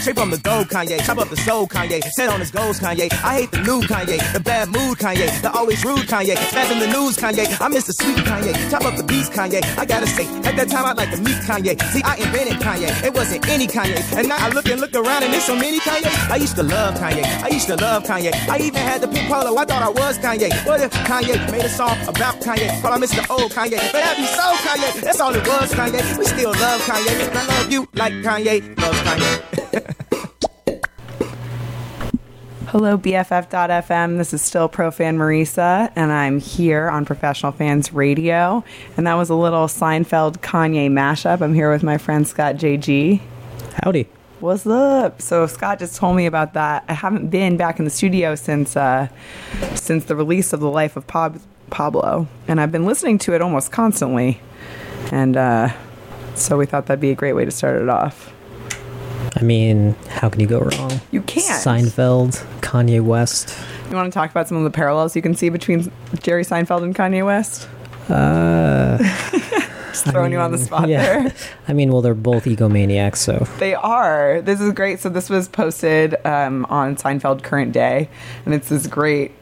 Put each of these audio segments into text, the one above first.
straight from the gold Kanye. Chop up the soul Kanye, set on his goals Kanye. I hate the new Kanye, the bad mood Kanye, the always rude Kanye. Snapping the news Kanye, I miss the sweet Kanye. Chop up the beast Kanye. I gotta say, at that time I'd like to meet Kanye. See, I invented Kanye, it wasn't any Kanye. And now I look and look around and there's so many Kanye. I used to love Kanye, I used to love Kanye. I even had the pink polo, I thought I was Kanye. What if Kanye made a song about Kanye? But I miss the old Kanye. But happy so Kanye, that's all it was Kanye. We still love Kanye, I love you like Kanye loves Kanye. Hello, BFF.FM. This is still Profan Marisa, and I'm here on Professional Fans Radio. And that was a little Seinfeld Kanye mashup. I'm here with my friend Scott JG. Howdy. What's up? So Scott just told me about that. I haven't been back in the studio since uh, since the release of the Life of Pab- Pablo, and I've been listening to it almost constantly. And uh, so we thought that'd be a great way to start it off. I mean, how can you go wrong? You can't. Seinfeld, Kanye West. You want to talk about some of the parallels you can see between Jerry Seinfeld and Kanye West? Uh, Just throwing you on the spot yeah. there. I mean, well, they're both egomaniacs, so They are. This is great. So this was posted um, on Seinfeld Current Day, and it's this great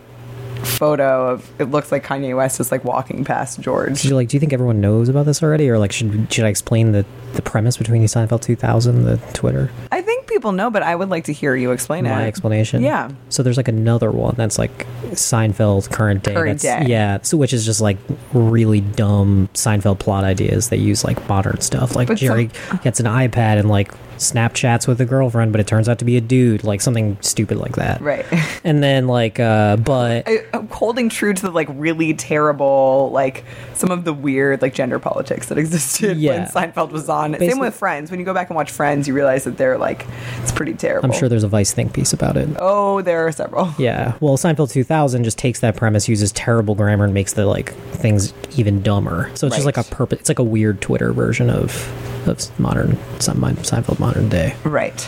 photo of. It looks like Kanye West is like walking past George. Did you, like, do you think everyone knows about this already, or like, should should I explain the the premise between the Seinfeld 2000, the Twitter, I think people know, but I would like to hear you explain it. my explanation? Yeah. So there's like another one that's like Seinfeld current day. Current that's, day. Yeah. So which is just like really dumb Seinfeld plot ideas. They use like modern stuff. Like But Jerry gets an iPad and like Snapchats with a girlfriend, but it turns out to be a dude. Like something stupid like that. Right. And then like, uh, but I, I'm holding true to the like really terrible, like some of the weird like gender politics that existed when Yeah. Seinfeld was on. Same with Friends. When you go back and watch Friends, you realize that they're like it's pretty terrible. I'm sure there's a Vice think piece about it. Oh, there are several. Yeah. Well, Seinfeld 2000 just takes that premise, uses terrible grammar, and makes the like things even dumber. So it's just like a purpose. It's like a weird Twitter version of of modern Sein- Seinfeld modern day. Right.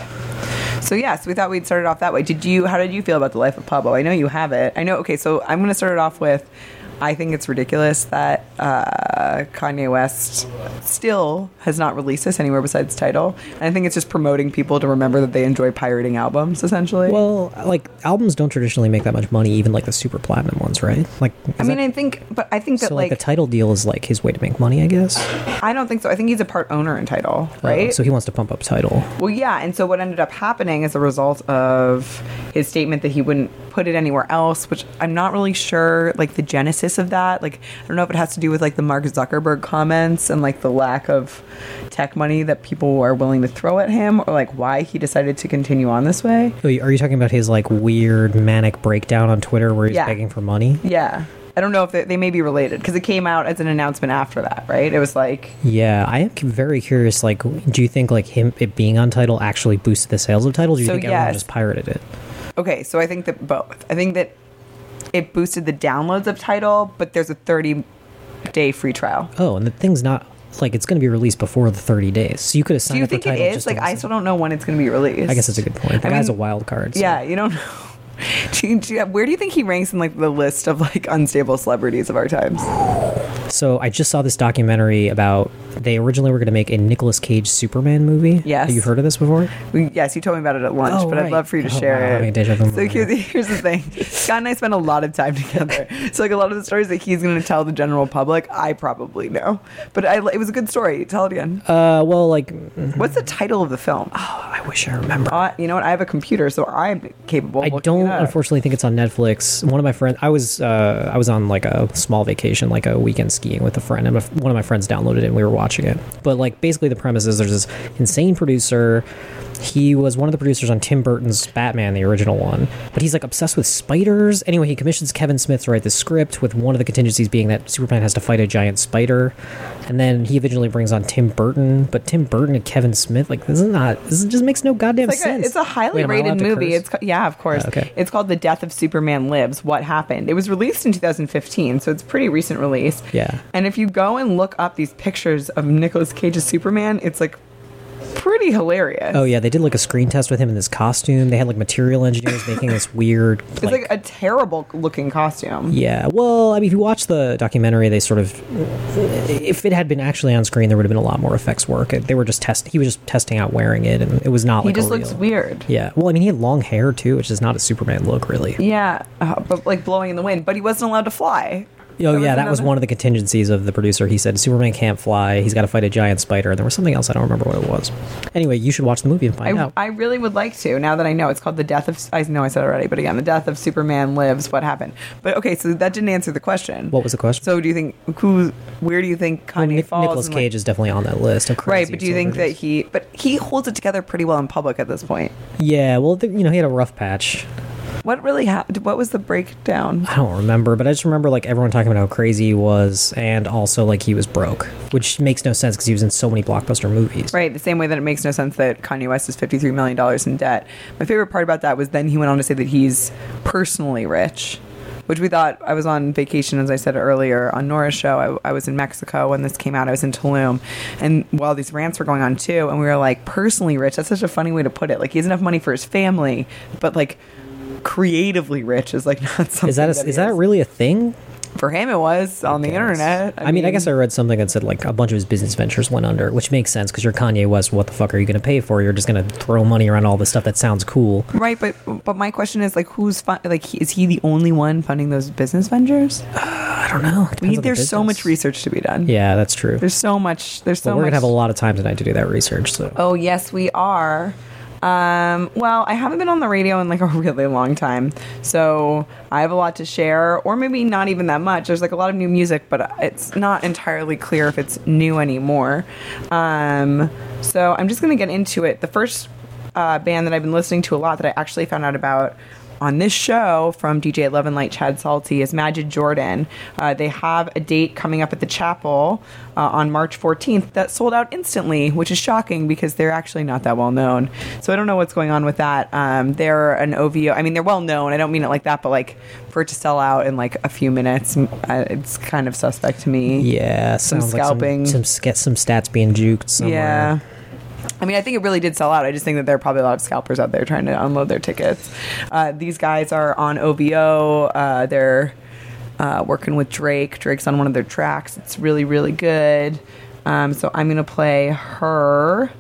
So yes, we thought we'd start it off that way. Did you? How did you feel about the life of Pablo? I know you have it. I know. Okay, so I'm going to start it off with. I think it's ridiculous that uh, Kanye West still has not released this anywhere besides Tidal. And I think it's just promoting people to remember that they enjoy pirating albums, essentially. Well, like albums don't traditionally make that much money, even like the super platinum ones, right? Like, I mean, that- I think, but I think that so like, like, the Tidal deal is like his way to make money, I guess. I don't think so. I think he's a part owner in Tidal, right? Oh, so he wants to pump up Tidal. Well, yeah, and so what ended up happening as a result of his statement that he wouldn't put it anywhere else, which I'm not really sure, like the genesis of that. Like, I don't know if it has to do with like the Mark Zuckerberg comments and like the lack of tech money that people are willing to throw at him, or like why he decided to continue on this way. Are you talking about his like weird manic breakdown on Twitter where he's Yeah. begging for money? Yeah. I don't know if they, they may be related because it came out as an announcement after that, right? It was like, Yeah, I am very curious. Like, do you think like him it being on Tidal actually boosted the sales of Tidal? Do you So, think everyone just pirated it? Okay, so I think that both. I think that it boosted the downloads of Tidal, but there's a 30 day free trial. Oh, and the thing's not like it's going to be released before the 30 days. So you could have Do you think it is? Like, I still don't know when it's going to be released. I guess that's a good point. I It has a wild card. so- Yeah, you don't know. Do you- do you- where do you think he ranks in like the list of like unstable celebrities of our times? So I just saw this documentary about they originally were going to make a Nicolas Cage Superman movie. Yes. Have you heard of this before? We, yes, you told me about it at lunch, Oh, but I'd love for you to Oh, share wow, it. deja vu So here's, here's the thing: Scott and I spend a lot of time together. So like a lot of the stories that he's going to tell the general public, I probably know. But I, it was a good story. Tell it again. Uh, well, like What's the title of the film? Oh, I wish I remember. Uh, you know what? I have a computer, so I'm capable. I don't unfortunately think it's on Netflix. One of my friends, I was uh, I was on like a small vacation, like a weekend skiing with a friend, and one of my friends downloaded it and we were watching it. But like basically the premise is there's this insane producer. He was one of the producers on Tim Burton's Batman, the original one, but he's like obsessed with spiders. Anyway, he commissions Kevin Smith to write the script, with one of the contingencies being that Superman has to fight a giant spider. And then he eventually brings on Tim Burton, but Tim Burton and Kevin Smith, like this is not, this just makes no goddamn It's like a, sense. it's a highly Wait, rated movie. It's yeah, of course. Oh, okay. It's called The Death of Superman Lives. What happened? It was released in 2015, so it's a pretty recent release. Yeah. And if you go and look up these pictures of Nicolas Cage's Superman, it's like pretty hilarious. Oh yeah, they did like a screen test with him in this costume. They had like material engineers making this weird. It's like, a terrible looking costume. yeah, well, I mean, if you watch the documentary, they sort of, if it had been actually on screen, there would have been a lot more effects work. They were just test. He was just testing out wearing it, and it was not He like just looks weird. Yeah, well, I mean, he had long hair too, which is not a Superman look, really. Yeah, uh, but like blowing in the wind. But he wasn't allowed to fly. Oh yeah, that was one of the contingencies of the producer. He said Superman can't fly. He's got to fight a giant spider. And there was something else I don't remember what it was. Anyway, you should watch the movie and find I, out. I really would like to now that I know it's called the death of I know I said it already but again the death of Superman lives what happened but okay so that didn't answer the question what was the question? so do you think who where do you think Kanye Nic- falls Nicolas in, like- Cage is definitely on that list. Of right but do you think that he but he holds it together pretty well in public at this point Yeah, well, th- you know, he had a rough patch. What really happened what was the breakdown I don't remember, but I just remember like everyone talking about how crazy he was, and also like he was broke, which makes no sense because he was in so many blockbuster movies. Right, the same way that it makes no sense that Kanye West is $53 million in debt. My favorite part about that was then he went on to say that he's personally rich, which we thought I was on vacation, as I said earlier, on Nora's show. I, I was in Mexico when this came out. I was in Tulum. And while these rants were going on too, and we were like, personally rich, that's such a funny way to put it. Like, he has enough money for his family, but like, creatively rich is like not something Is that that a, he is that really a thing? for him it was on the guess. internet I, mean, I guess I read something that said like a bunch of his business ventures went under, which makes sense because you're Kanye West. What the fuck are you going to pay for? You're just going to throw money around all this stuff that sounds cool. Right, but but my question is like, who's fun- like, he, is he the only one funding those business ventures? I don't know. We, on the there's so much research to be done. Yeah, that's true. There's so much. There's so but we're much. gonna have a lot of time tonight to do that research. So Oh yes, we are. Um, well, I haven't been on the radio in like a really long time, so I have a lot to share, or maybe not even that much. There's like a lot of new music, but it's not entirely clear if it's new anymore. Um, so I'm just gonna get into it. The first uh, band that I've been listening to a lot that I actually found out about on this show from DJ Eleven Light Chad Salty is Majid Jordan. Uh, they have a date coming up at the Chapel uh, on March 14th that sold out instantly, which is shocking because they're actually not that well known. So I don't know what's going on with that. Um, they're an OVO. I mean, they're well known. I don't mean it like that, but like for it to sell out in like a few minutes, uh, it's kind of suspect to me. yeah, Some scalping. like some some, some stats being juked somewhere. Yeah. I mean, I think it really did sell out. I just think that there are probably a lot of scalpers out there trying to unload their tickets. Uh, these guys are on OVO. Uh, they're uh, working with Drake. Drake's on one of their tracks. It's really, really good. Um, so I'm going to play her,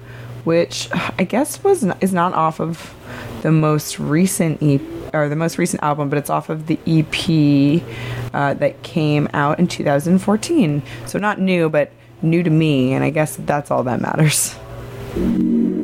which I guess was is not off of the most recent EP or the most recent album, but it's off of the EP uh, that came out in 2014. So not new, but new to me, and I guess that's all that matters. I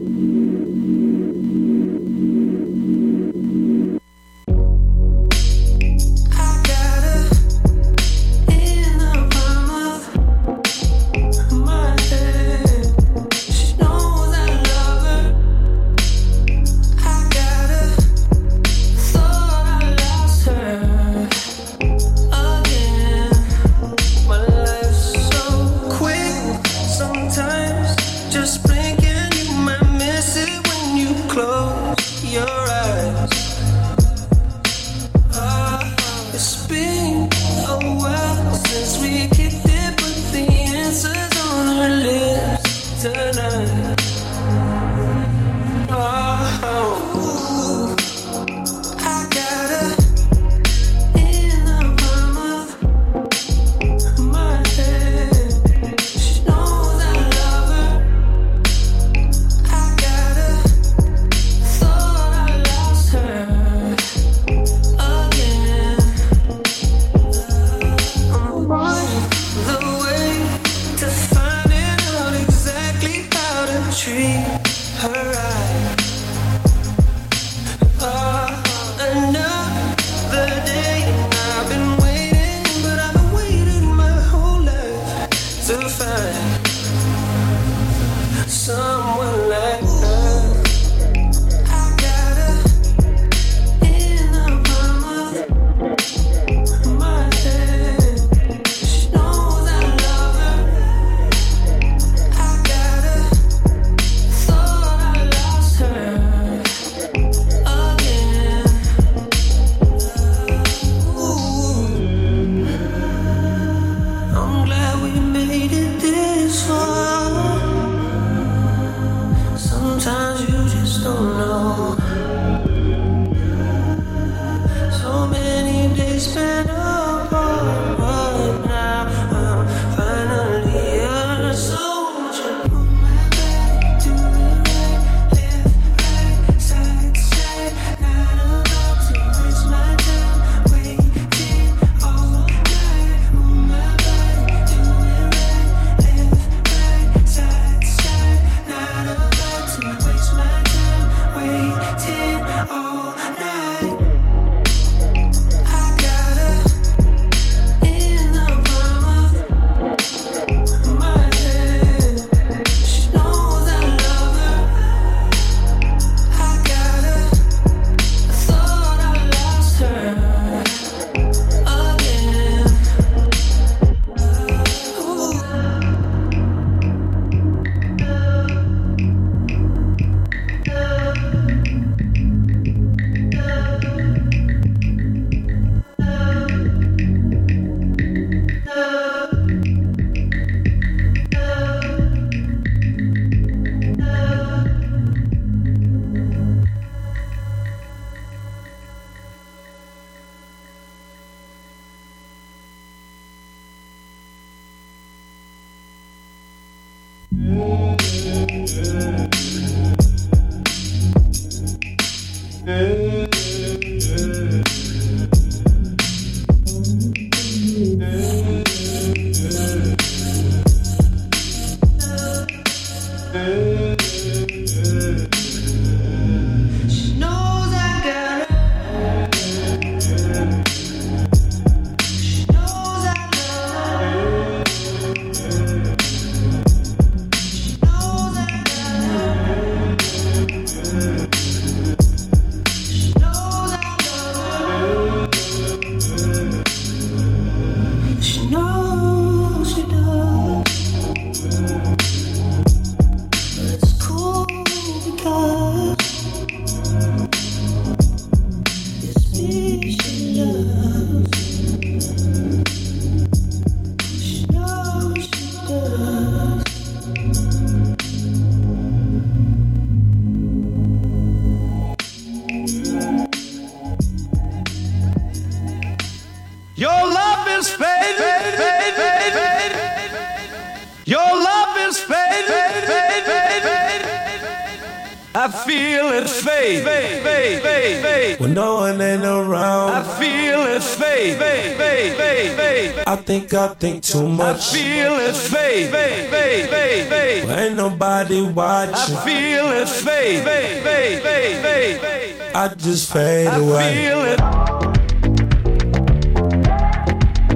I think I think too much. I feel it fade, fade, fade, fade, fade. But ain't nobody watching. I feel it fade, fade, fade, fade, fade. I just fade I away, feel it,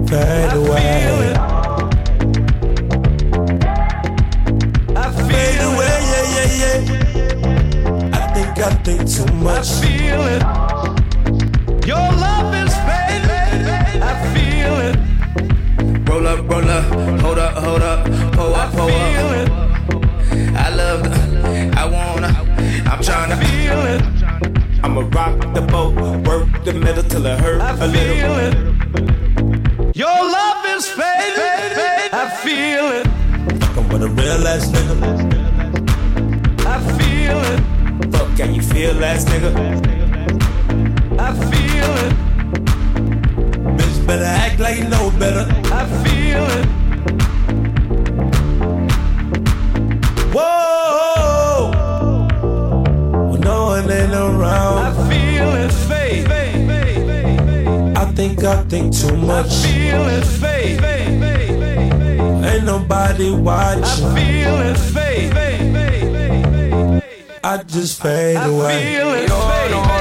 fade I feel away, it. I fade feel it, away. Yeah, yeah, yeah. I think I think too I feel it. Your love Roll up, roll up, hold up, hold up, pull I up, pull feel up. it. I love, the, I wanna, I'm tryna Feel it. I'ma rock the boat, work the middle till it hurt I a little. feel it. Your love is fading. I feel it. I'm with a real ass nigga. I feel it. Fuck, can you feel ass nigga? I feel it. Better act like you know better. I feel it. Whoa! When no one ain't around, I feel it fade. I think I think too much. I feel it fade. Ain't nobody watching. I feel it fade. I just fade I away. feel it fade.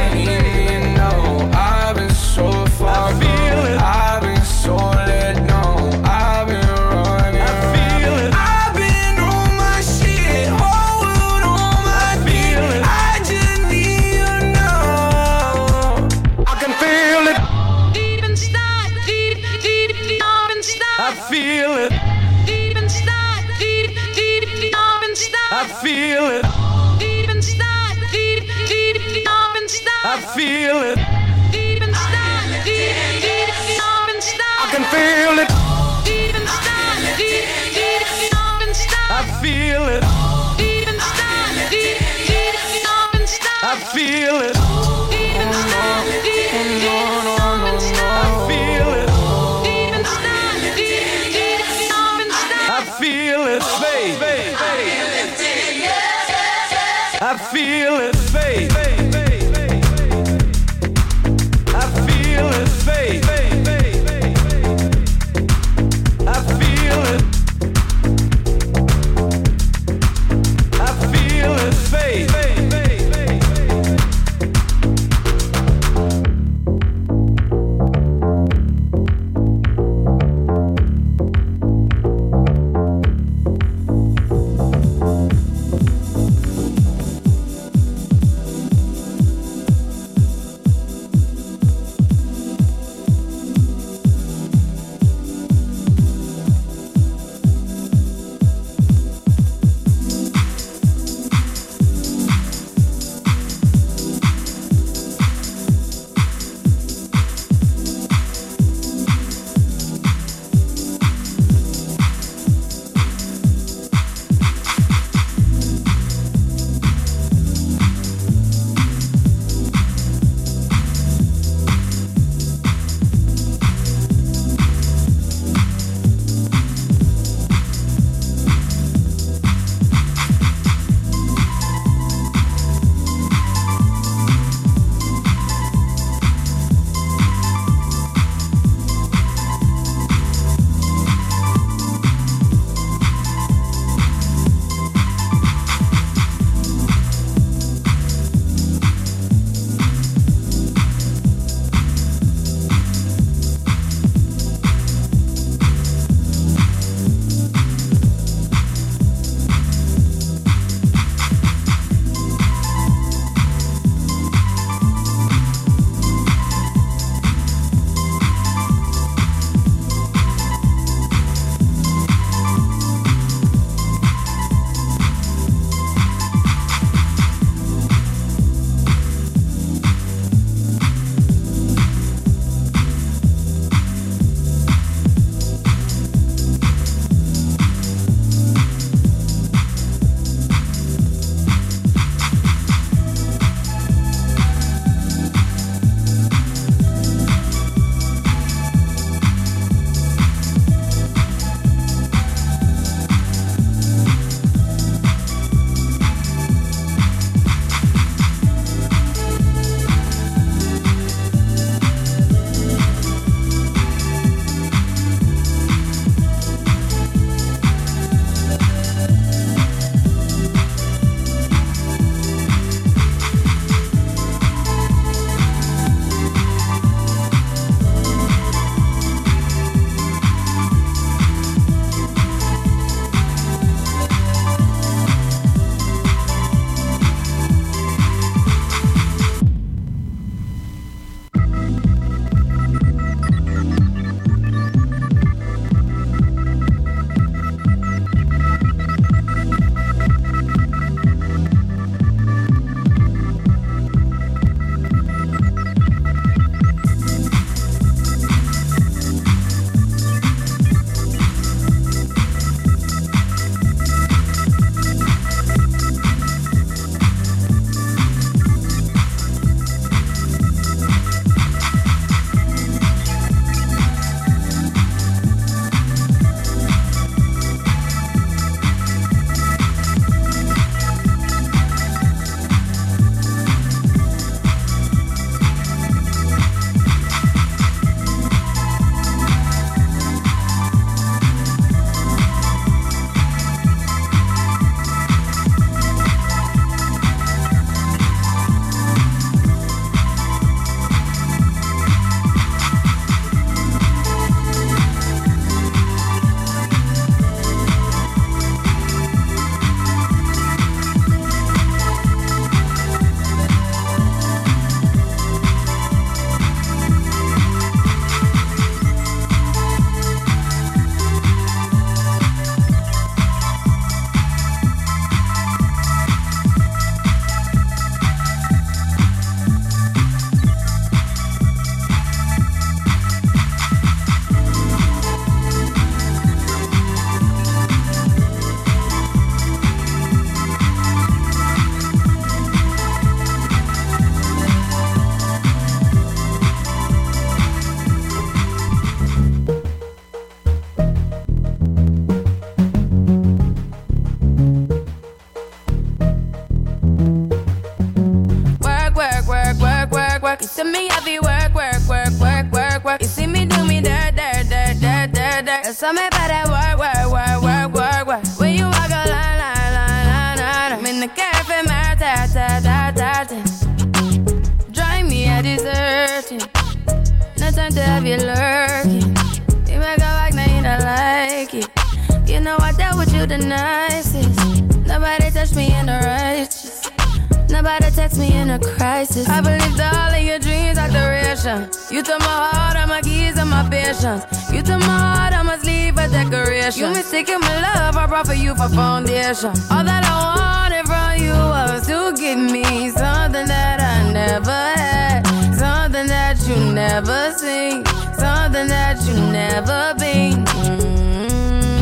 You took my heart, all my keys, and my patience. You took my heart, I must leave a decoration. You mistaken my love, I brought for you for foundation. All that I wanted from you was to give me something that I never had, something that you never seen, something that you never been.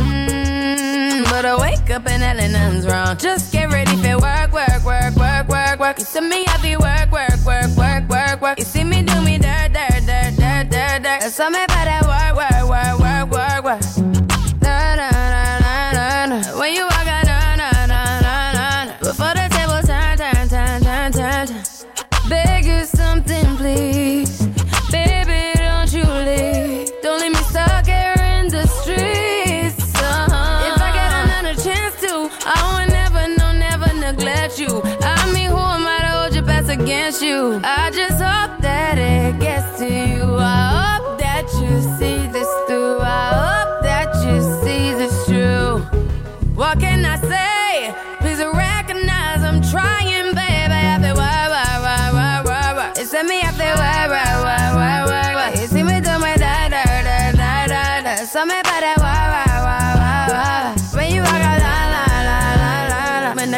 Mm, But I wake up and hell nothing's wrong. Just get ready for work, work, work, work, work, work. You see me heavy work, work, work, work, work, work. You see me about that work, work, work, work, work, work. Na, na, na, na, na, na. When you walk out, na, na, na, na, na, na. Before the table turn, turn, turn, turn, turn, turn. Beg you something, please. Baby, don't you leave. Don't leave me stuck here in the streets. Uh-huh. If I get another chance to, I would never, no, never neglect you. I mean, who am I to hold your best against you? I just hope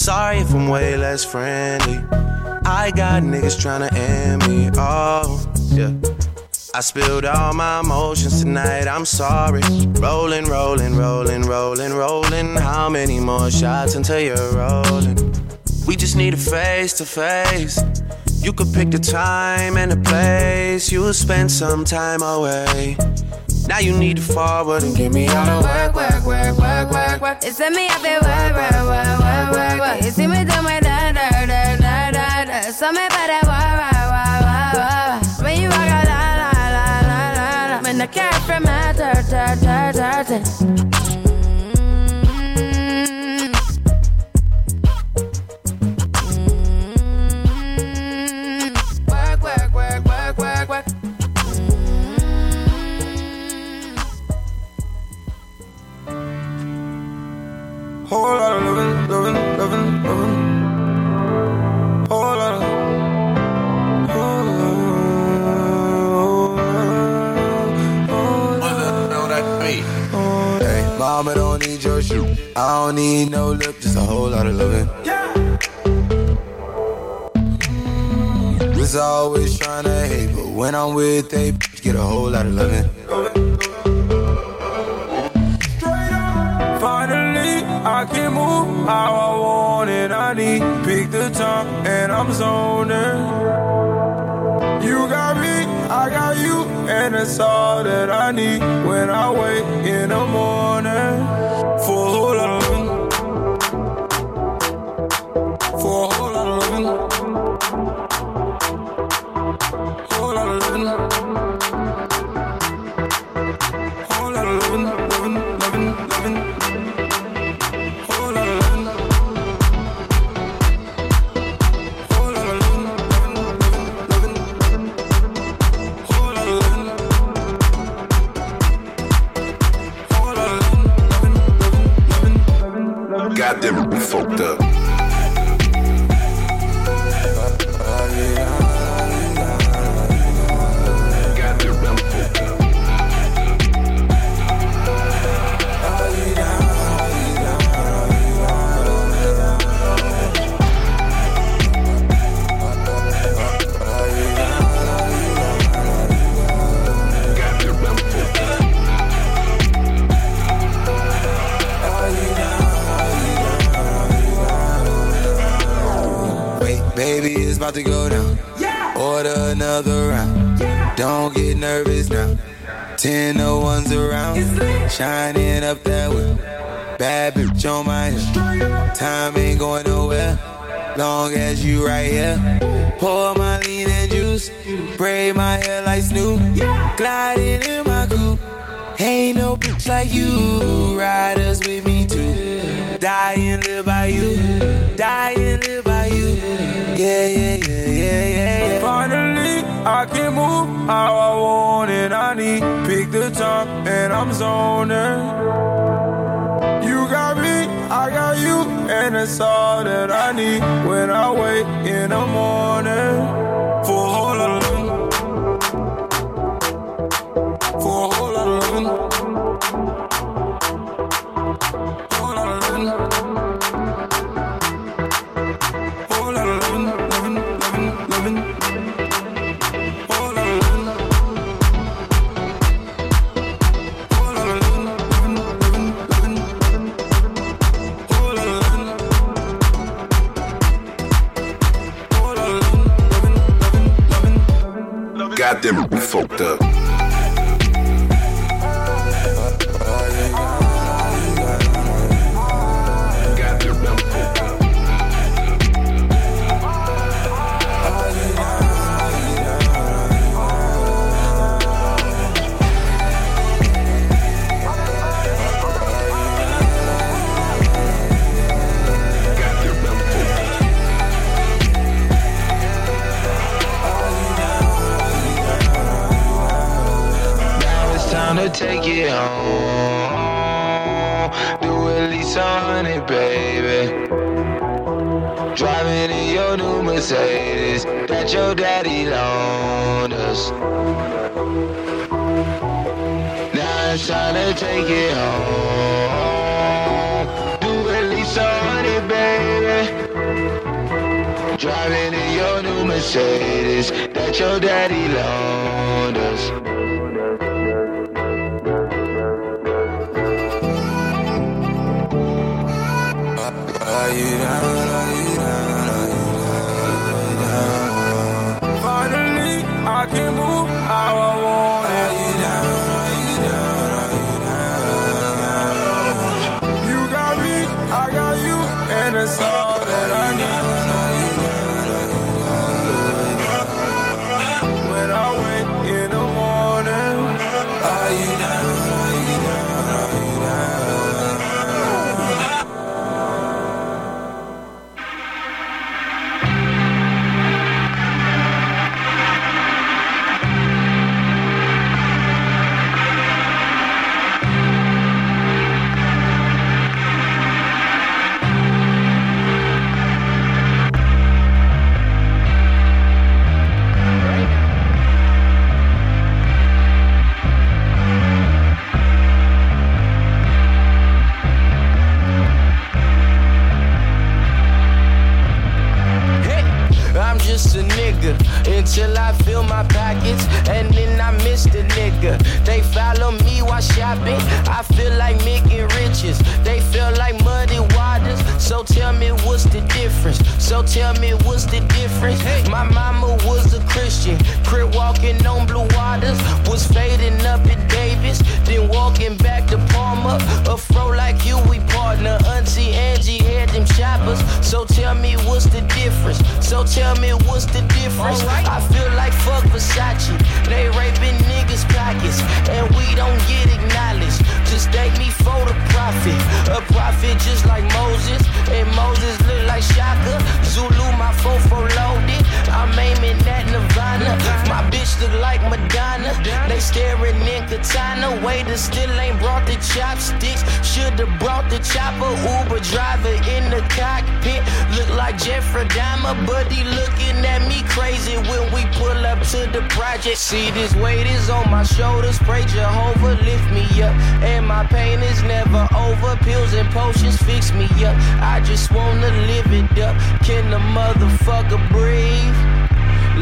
Sorry if I'm way less friendly. I got niggas tryna end me. Oh, yeah. I spilled all my emotions tonight, I'm sorry. Rolling, rolling, rolling, rolling, rolling. How many more shots until you're rolling? We just need a face to face. You could pick the time and the place. You'll spend some time away. Now you need to forward and get me out of work, work, work, work, work, work. It's me, I feel work, work, work, work, work, work. You see me do my da, da, da, da, da, da. Something about that wah, wah, wah, wah, wah. When you walk out, la, la, la, la, la, la. When the cat from my ta, ta, ta, ta, Whole lot of loving, loving, loving, loving. Whole lot of. Hey, mama don't need your shoe. I don't need no look, just a whole lot of loving. Was always trying to hate, but when I'm with they get a whole lot of loving. I can move how I want it. I need pick the time and I'm zoning. You got me, I got you, and it's all that I need when I wake in the morning. For a whole lot of loving. For a whole lot of loving. Whole lot of. fucked up. About to go down. Order another round. Don't get nervous now. Ten no ones around. Shining up that way. Bad bitch on my hip. Time ain't going nowhere. Long as you right here. Pour my lean and juice. Braid my hair like Snoop. Gliding in my coupe. Ain't no bitch like you. Riders with me too. Die and live by you. Die and live by you. Yeah, yeah, yeah, yeah, yeah, yeah. Finally, I can move how I want and I need pick the top and I'm zoning. You got me, I got you, and it's all that I need when I wake in the morning. For fucked up. It home. Do at least a hundred, baby. Driving in your new Mercedes that your daddy loaned us. Now it's time to take it home. Do at least a hundred, baby. Driving in your new Mercedes that your daddy loaned us. Until I fill my pockets and then I miss the nigga. They follow me while shopping. I feel like making riches. They feel like. So tell me what's the difference? So tell me what's the difference? Hey. My mama was a Christian, crib walking on blue waters, was fading up at Davis, then walking back to Palmer. A fro like you, we partner. Auntie Angie had them choppers. So tell me what's the difference? So tell me what's the difference? I feel like fuck Versace. They raping niggas' pockets, and we don't get acknowledged. Just take me for the prophet. A prophet just like Moses, and Moses look like Shaka. Zulu, my fofo loaded. I'm aiming at Nirvana. My bitch look like Madonna. They staring in katana. Waiter still ain't brought the chopsticks. Should've brought the chopper. Uber driver in the cockpit. Look like Jeffrey Dahmer, but he looking at me crazy when we pull up to the project. See this weight is on my shoulders. Pray Jehovah lift me up, and my pain is never over. Pills and potions fix me up. I just wanna live it up. Can the motherfucker breathe?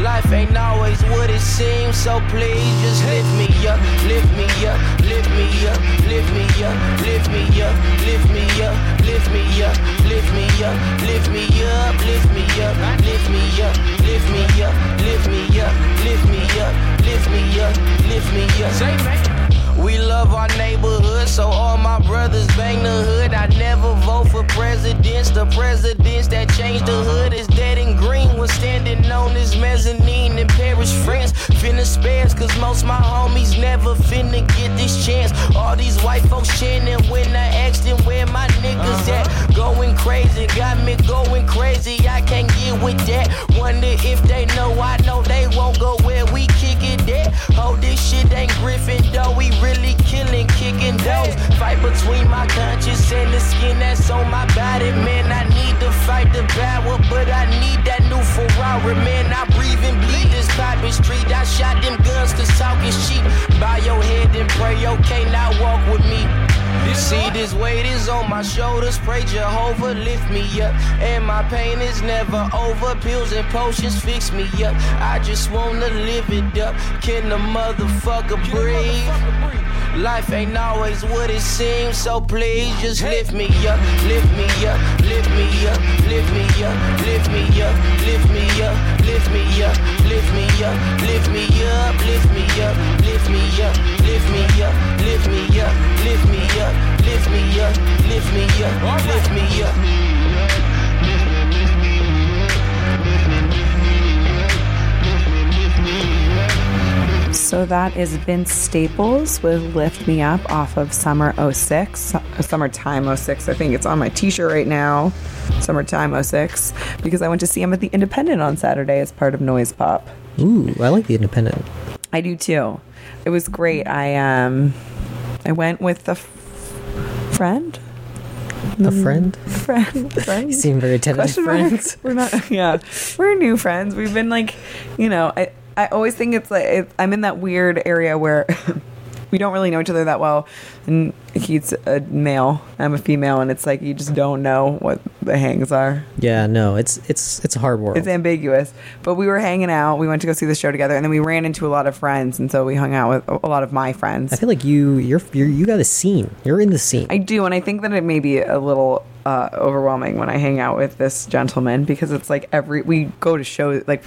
Life ain't always what it seems. So please just lift me up, lift me up, lift me up, lift me up, lift me up, lift me up, lift me up, lift me up, lift me up, lift me up, lift me up, lift me up, lift me up, lift me up, lift me up, lift me up. We love our neighborhood, so all my brothers bang the hood. I never vote for presidents. The presidents that changed the hood is dead and green. Was standing on this mezzanine in Paris, France. Finna spares, cause most my homies never finna get this chance. All these white folks chanting when I asked them where my niggas uh-huh. at. Going crazy, got me going crazy. I can't get with that. Wonder if they know I know they won't go where we kick it at. Oh, this shit ain't Griffin, though. We really killing, kicking those. Fight between my conscience and the skin that's on my body, man. I need to fight the battle, but I need that new Ferrari, man. I breathe and bleed this poppin' street. I shot them guns cause talk is cheap. Bow your head and pray, okay, now walk with me. See this weight is on my shoulders. Pray Jehovah lift me up. And my pain is never over. Pills and potions fix me up. I just wanna live it up. Can the motherfucker breathe? Life ain't always what it seems, so please just lift me up, lift me up, lift me up, lift me up, lift me up, lift me up, lift me up, lift me up, lift me up, lift me up, lift me up, lift me up, lift me up, lift me up, lift me up, lift me up, lift me up. So that is Vince Staples with Lift Me Up off of Summer 06. uh, Summertime 06. I think it's on my t shirt right now. Summertime 06. Because I went to see him at the Independent on Saturday as part of Noise Pop. Ooh, I like the Independent. I do too. It was great. I um I went with a f- friend. A friend? Friend. friend. You seem very tentative. Friends. We're not. Yeah, we're new friends. We've been like, you know, I I always think it's like it, I'm in that weird area where we don't really know each other that well, and he's a male, I'm a female, and it's like you just don't know what the hangs are. Yeah, no, it's it's it's a hard world. It's ambiguous. But we were hanging out. We went to go see the show together, and then we ran into a lot of friends, and so we hung out with a lot of my friends. I feel like you you're, you're you got a scene. You're in the scene. I do, and I think that it may be a little uh, overwhelming when I hang out with this gentleman because it's like every we go to shows like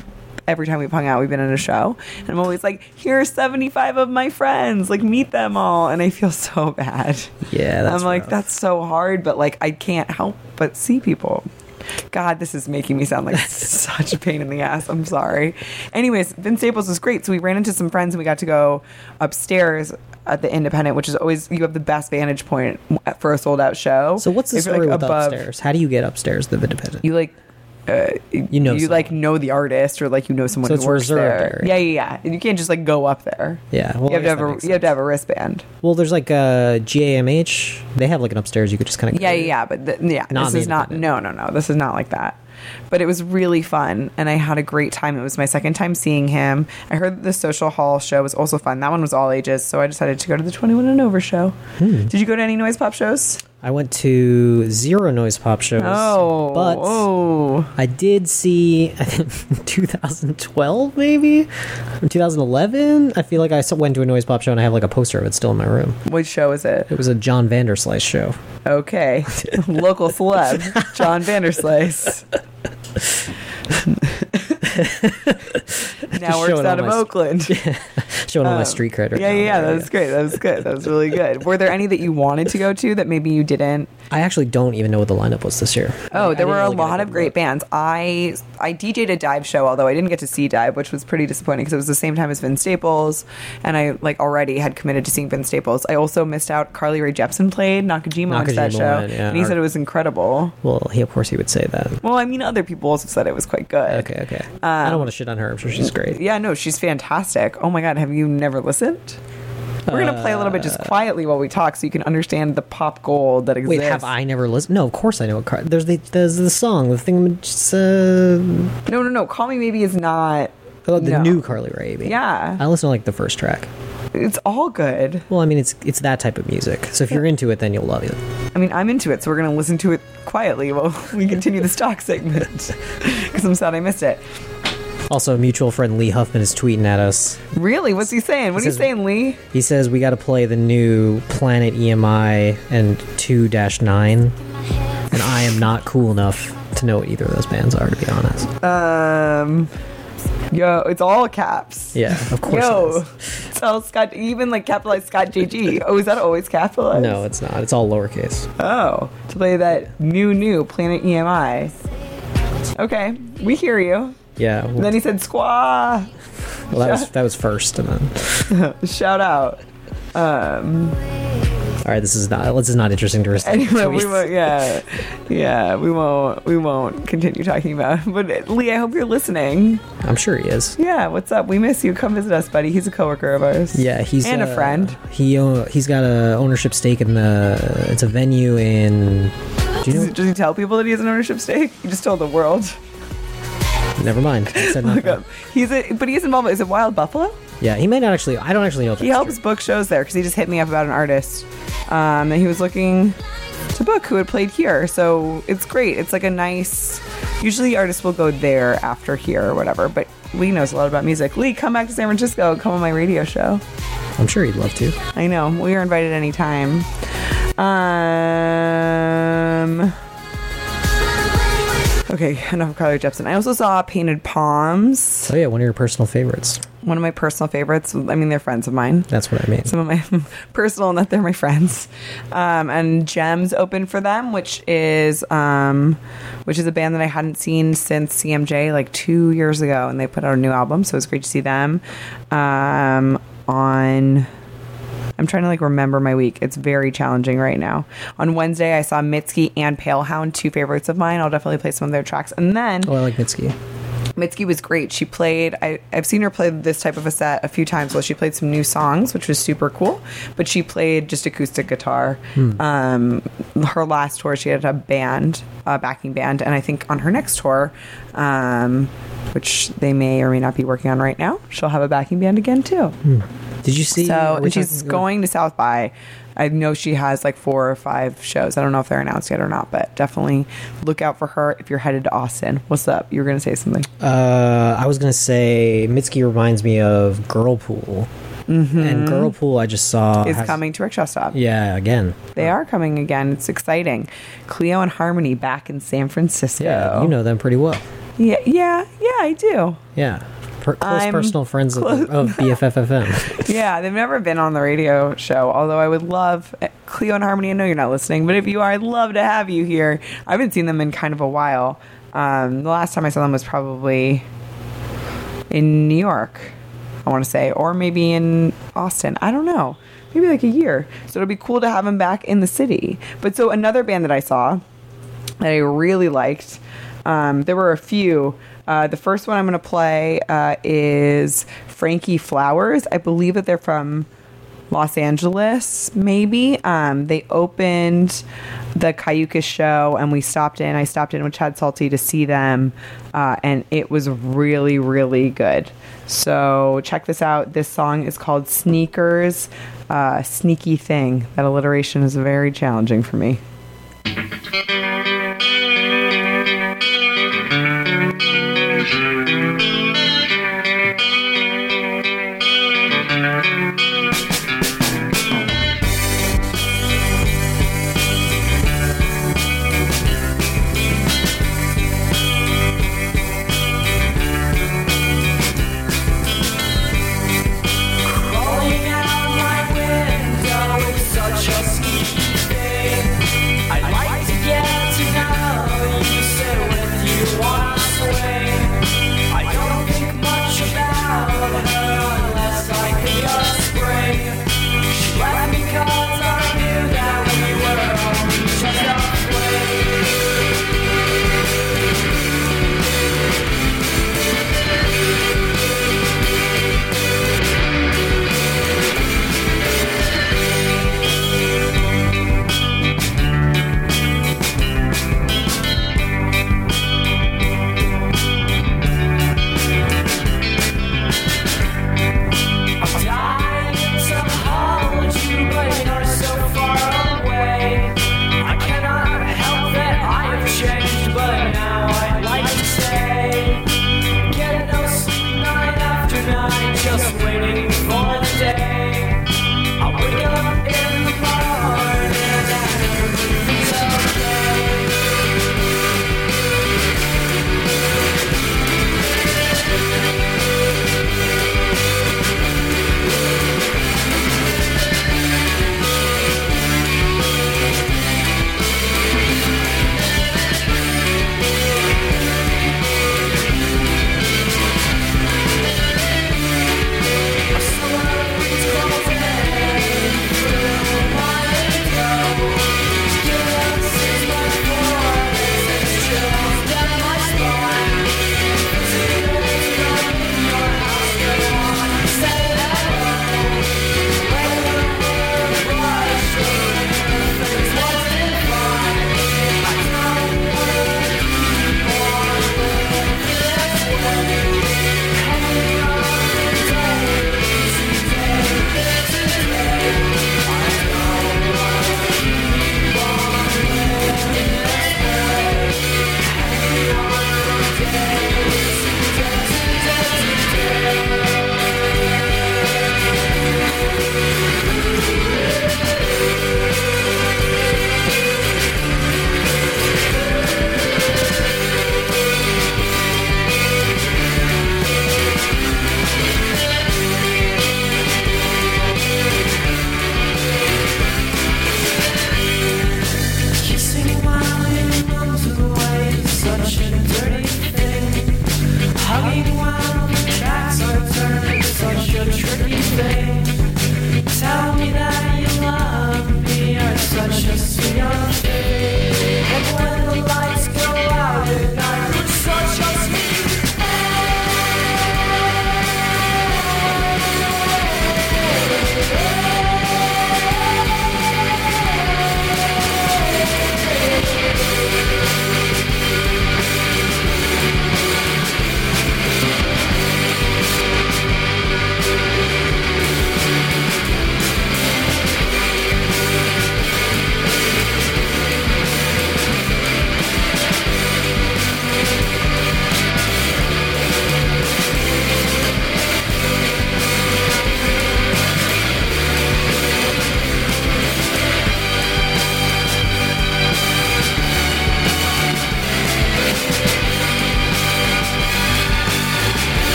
every time we've hung out, we've been in a show, and I'm always like, "Here's 75 of my friends, like meet them all," and I feel so bad. Yeah, that's I'm like, rough. that's so hard, but like I can't help but see people. God, this is making me sound like such a pain in the ass. I'm sorry. Anyways, Vince Staples was great. So we ran into some friends and we got to go upstairs at the Independent, which is always you have the best vantage point for a sold out show. So what's the story like, with above- upstairs? How do you get upstairs the Independent? You like. Uh, you know you like know the artist or like you know someone So who works reserved there. area. Yeah, yeah, yeah. You can't just like go up there. Yeah, well, you have to have a you have to have a wristband. Well, there's like uh, GAMH. They have like an upstairs you could just kind of Yeah, yeah, yeah, but th- yeah, this is not. No, no, no. This is not like that. But it was really fun, and I had a great time. It was my second time seeing him. I heard the Social Hall show was also fun. That one was all ages, so I decided to go to the Twenty One and Over show. Hmm. Did you go to any noise pop shows? I went to zero noise pop shows. Oh, but oh. I did see I think 2012 maybe or 2011. I feel like I went to a noise pop show and I have like a poster of it still in my room. Which show is it? It was a John Vanderslice show. Okay, local celeb John Vanderslice. now works out of Oakland. Showing all my Um, street cred. right Yeah, now. yeah, yeah. That was great. That was good. That was really good. Were there any that you wanted to go to that maybe you didn't? I actually don't even know what the lineup was this year. Oh, I there were a really lot of great bands. I I DJ'd a dive show, although I didn't get to see dive, which was pretty disappointing because it was the same time as Vince Staples, and I like already had committed to seeing Vince Staples. I also missed out. Carly Rae Jepsen played. Nakajima to that show, went, yeah. and he said it was incredible. Well, he of course he would say that. Well, I mean, other people also said it was quite good. Okay, okay. I don't want to shit on her. I'm sure she's great. Yeah, no, she's fantastic. Oh my god, have you never listened? We're gonna play a little bit just quietly while we talk, so you can understand the pop gold that exists. Wait, have I never listened? No, of course I know what car. There's the there's the song, the thing. Just, uh, No, no, no. Call me maybe is not. oh, the No. new Carly Rae. Yeah. I listen to like the first track. It's all good. Well, I mean, it's it's that type of music. So if you're into it, then you'll love it. I mean, I'm into it, so we're gonna listen to it quietly while we continue the stock segment because I'm sad I missed it. Also, mutual friend Lee Huffman is tweeting at us. Really? What's he saying? What are you saying, Lee? He says we got to play the new Planet EMI and 2 9. And I am not cool enough to know what either of those bands are, to be honest. Um, yo, it's all caps. Yeah, of course. Yo, it's all Scott. Even like capitalized Scott JG. Oh, is that always capitalized? No, it's not. It's all lowercase. Oh, to play that new new Planet EMI. Okay, we hear you. Yeah. And then he said squaw. Well, that was that was first, and then. Shout out. Um. All right, this is not. This is not interesting to recite. Anyway, we won't. Yeah, yeah, we won't. We won't continue talking about. it. But Lee, I hope you're listening. I'm sure he is. Yeah, what's up? We miss you. Come visit us, buddy. He's a coworker of ours. Yeah, he's and a uh, friend. He uh, he's got a ownership stake in the. It's a venue in. Do you Does, know? does he tell people that he has an ownership stake? He just told the world. Never mind. I said Look. He's a, but he's involved. Is it Wild Buffalo? Yeah, he may not actually. I don't actually know. If He helps book shows there because he just hit me up about an artist um, that he was looking to book who had played here. So it's great. It's like a nice. Usually artists will go there after here or whatever. But Lee knows a lot about music. Lee, come back to San Francisco. Come on my radio show. I'm sure he'd love to. I know. We are invited anytime. Um. Okay, enough of Carly Jepsen. I also saw Painted Palms. Oh yeah, one of your personal favorites. One of my personal favorites. I mean, they're friends of mine. That's what I mean. Some of my personal, and that they're my friends. Um, and Gems opened for them, which is um, which is a band that I hadn't seen since CMJ like two years ago, and they put out a new album, so it was great to see them. Um, on I'm trying to like remember my week. It's very challenging right now. On Wednesday, I saw Mitski and Palehound, two favorites of mine. I'll definitely play some of their tracks. And then Oh, I like Mitski. Mitski was great. She played, I, I've seen her play this type of a set a few times. Well, she played some new songs, which was super cool, but she played just acoustic guitar. Hmm. Um, her last tour, she had a band, a backing band, and I think on her next tour, um, which they may or may not be working on right now, she'll have a backing band again too. Did you see? So, and she's going to South by. I know she has like four or five shows. I don't know if they're announced yet or not, but definitely look out for her if you're headed to Austin. What's up? You were going to say something. Uh, I was gonna say Mitski reminds me of Girlpool, and Girlpool I just saw is has- coming to Rickshaw Stop. Yeah, again. They are coming again. It's exciting. Cleo and Harmony back in San Francisco. Yeah, you know them pretty well. Yeah, yeah, yeah, I do. Yeah, per- close I'm personal friends of, of BFF.FM. Yeah, they've never been on the radio show. Although I would love Cleo and Harmony. I know you're not listening, but if you are, I'd love to have you here. I haven't seen them in kind of a while. Um, the last time I saw them was probably in New York. I want to say, or maybe in Austin. I don't know. Maybe like a year. So it'll be cool to have them back in the city. But so another band that I saw that I really liked. Um, there were a few. Uh, the first one I'm going to play uh, is Franky Flowers. I believe that they're from Los Angeles, maybe. Um, they opened the Cayucas show, and we stopped in. I stopped in with Chad Salty to see them, uh, and it was really, really good. So check this out. This song is called Sneakers, uh, Sneaky Thing. That alliteration is very challenging for me.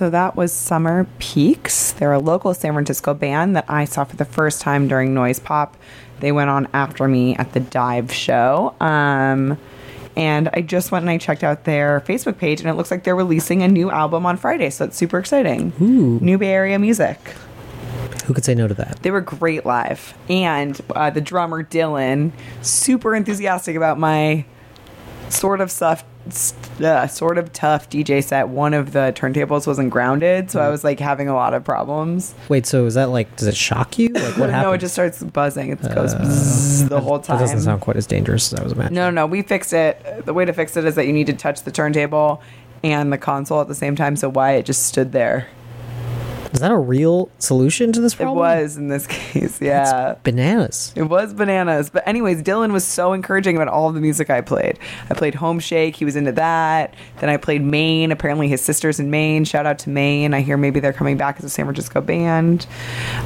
So that was Summer Peaks. They're a local San Francisco band that I saw for the first time during Noise Pop. They went on after me at the Dive Show. Um, and I just went and I checked out their Facebook page, and it looks like they're releasing a new album on Friday. So it's super exciting. New Bay Area music. Who could say no to that? They were great live. And uh, the drummer, Dylan, super enthusiastic about my sort of tough, uh, sort of tough DJ set. One of the turntables wasn't grounded, so I was like having a lot of problems. Wait, so is that like, does it shock you? Like, what happened? no, it just starts buzzing. It goes bzzz the whole time. That doesn't sound quite as dangerous as I was imagining. No, no, we fixed it. The way to fix it is that you need to touch the turntable and the console at the same time. So why it just stood there. Is that a real solution to this problem? It was in this case, yeah. Bananas. It was bananas. But anyways, Dylan was so encouraging about all the music I played. I played Homeshake. He was into that. Then I played Maine. Apparently his sister's in Maine. Shout out to Maine. I hear maybe they're coming back as a San Francisco band.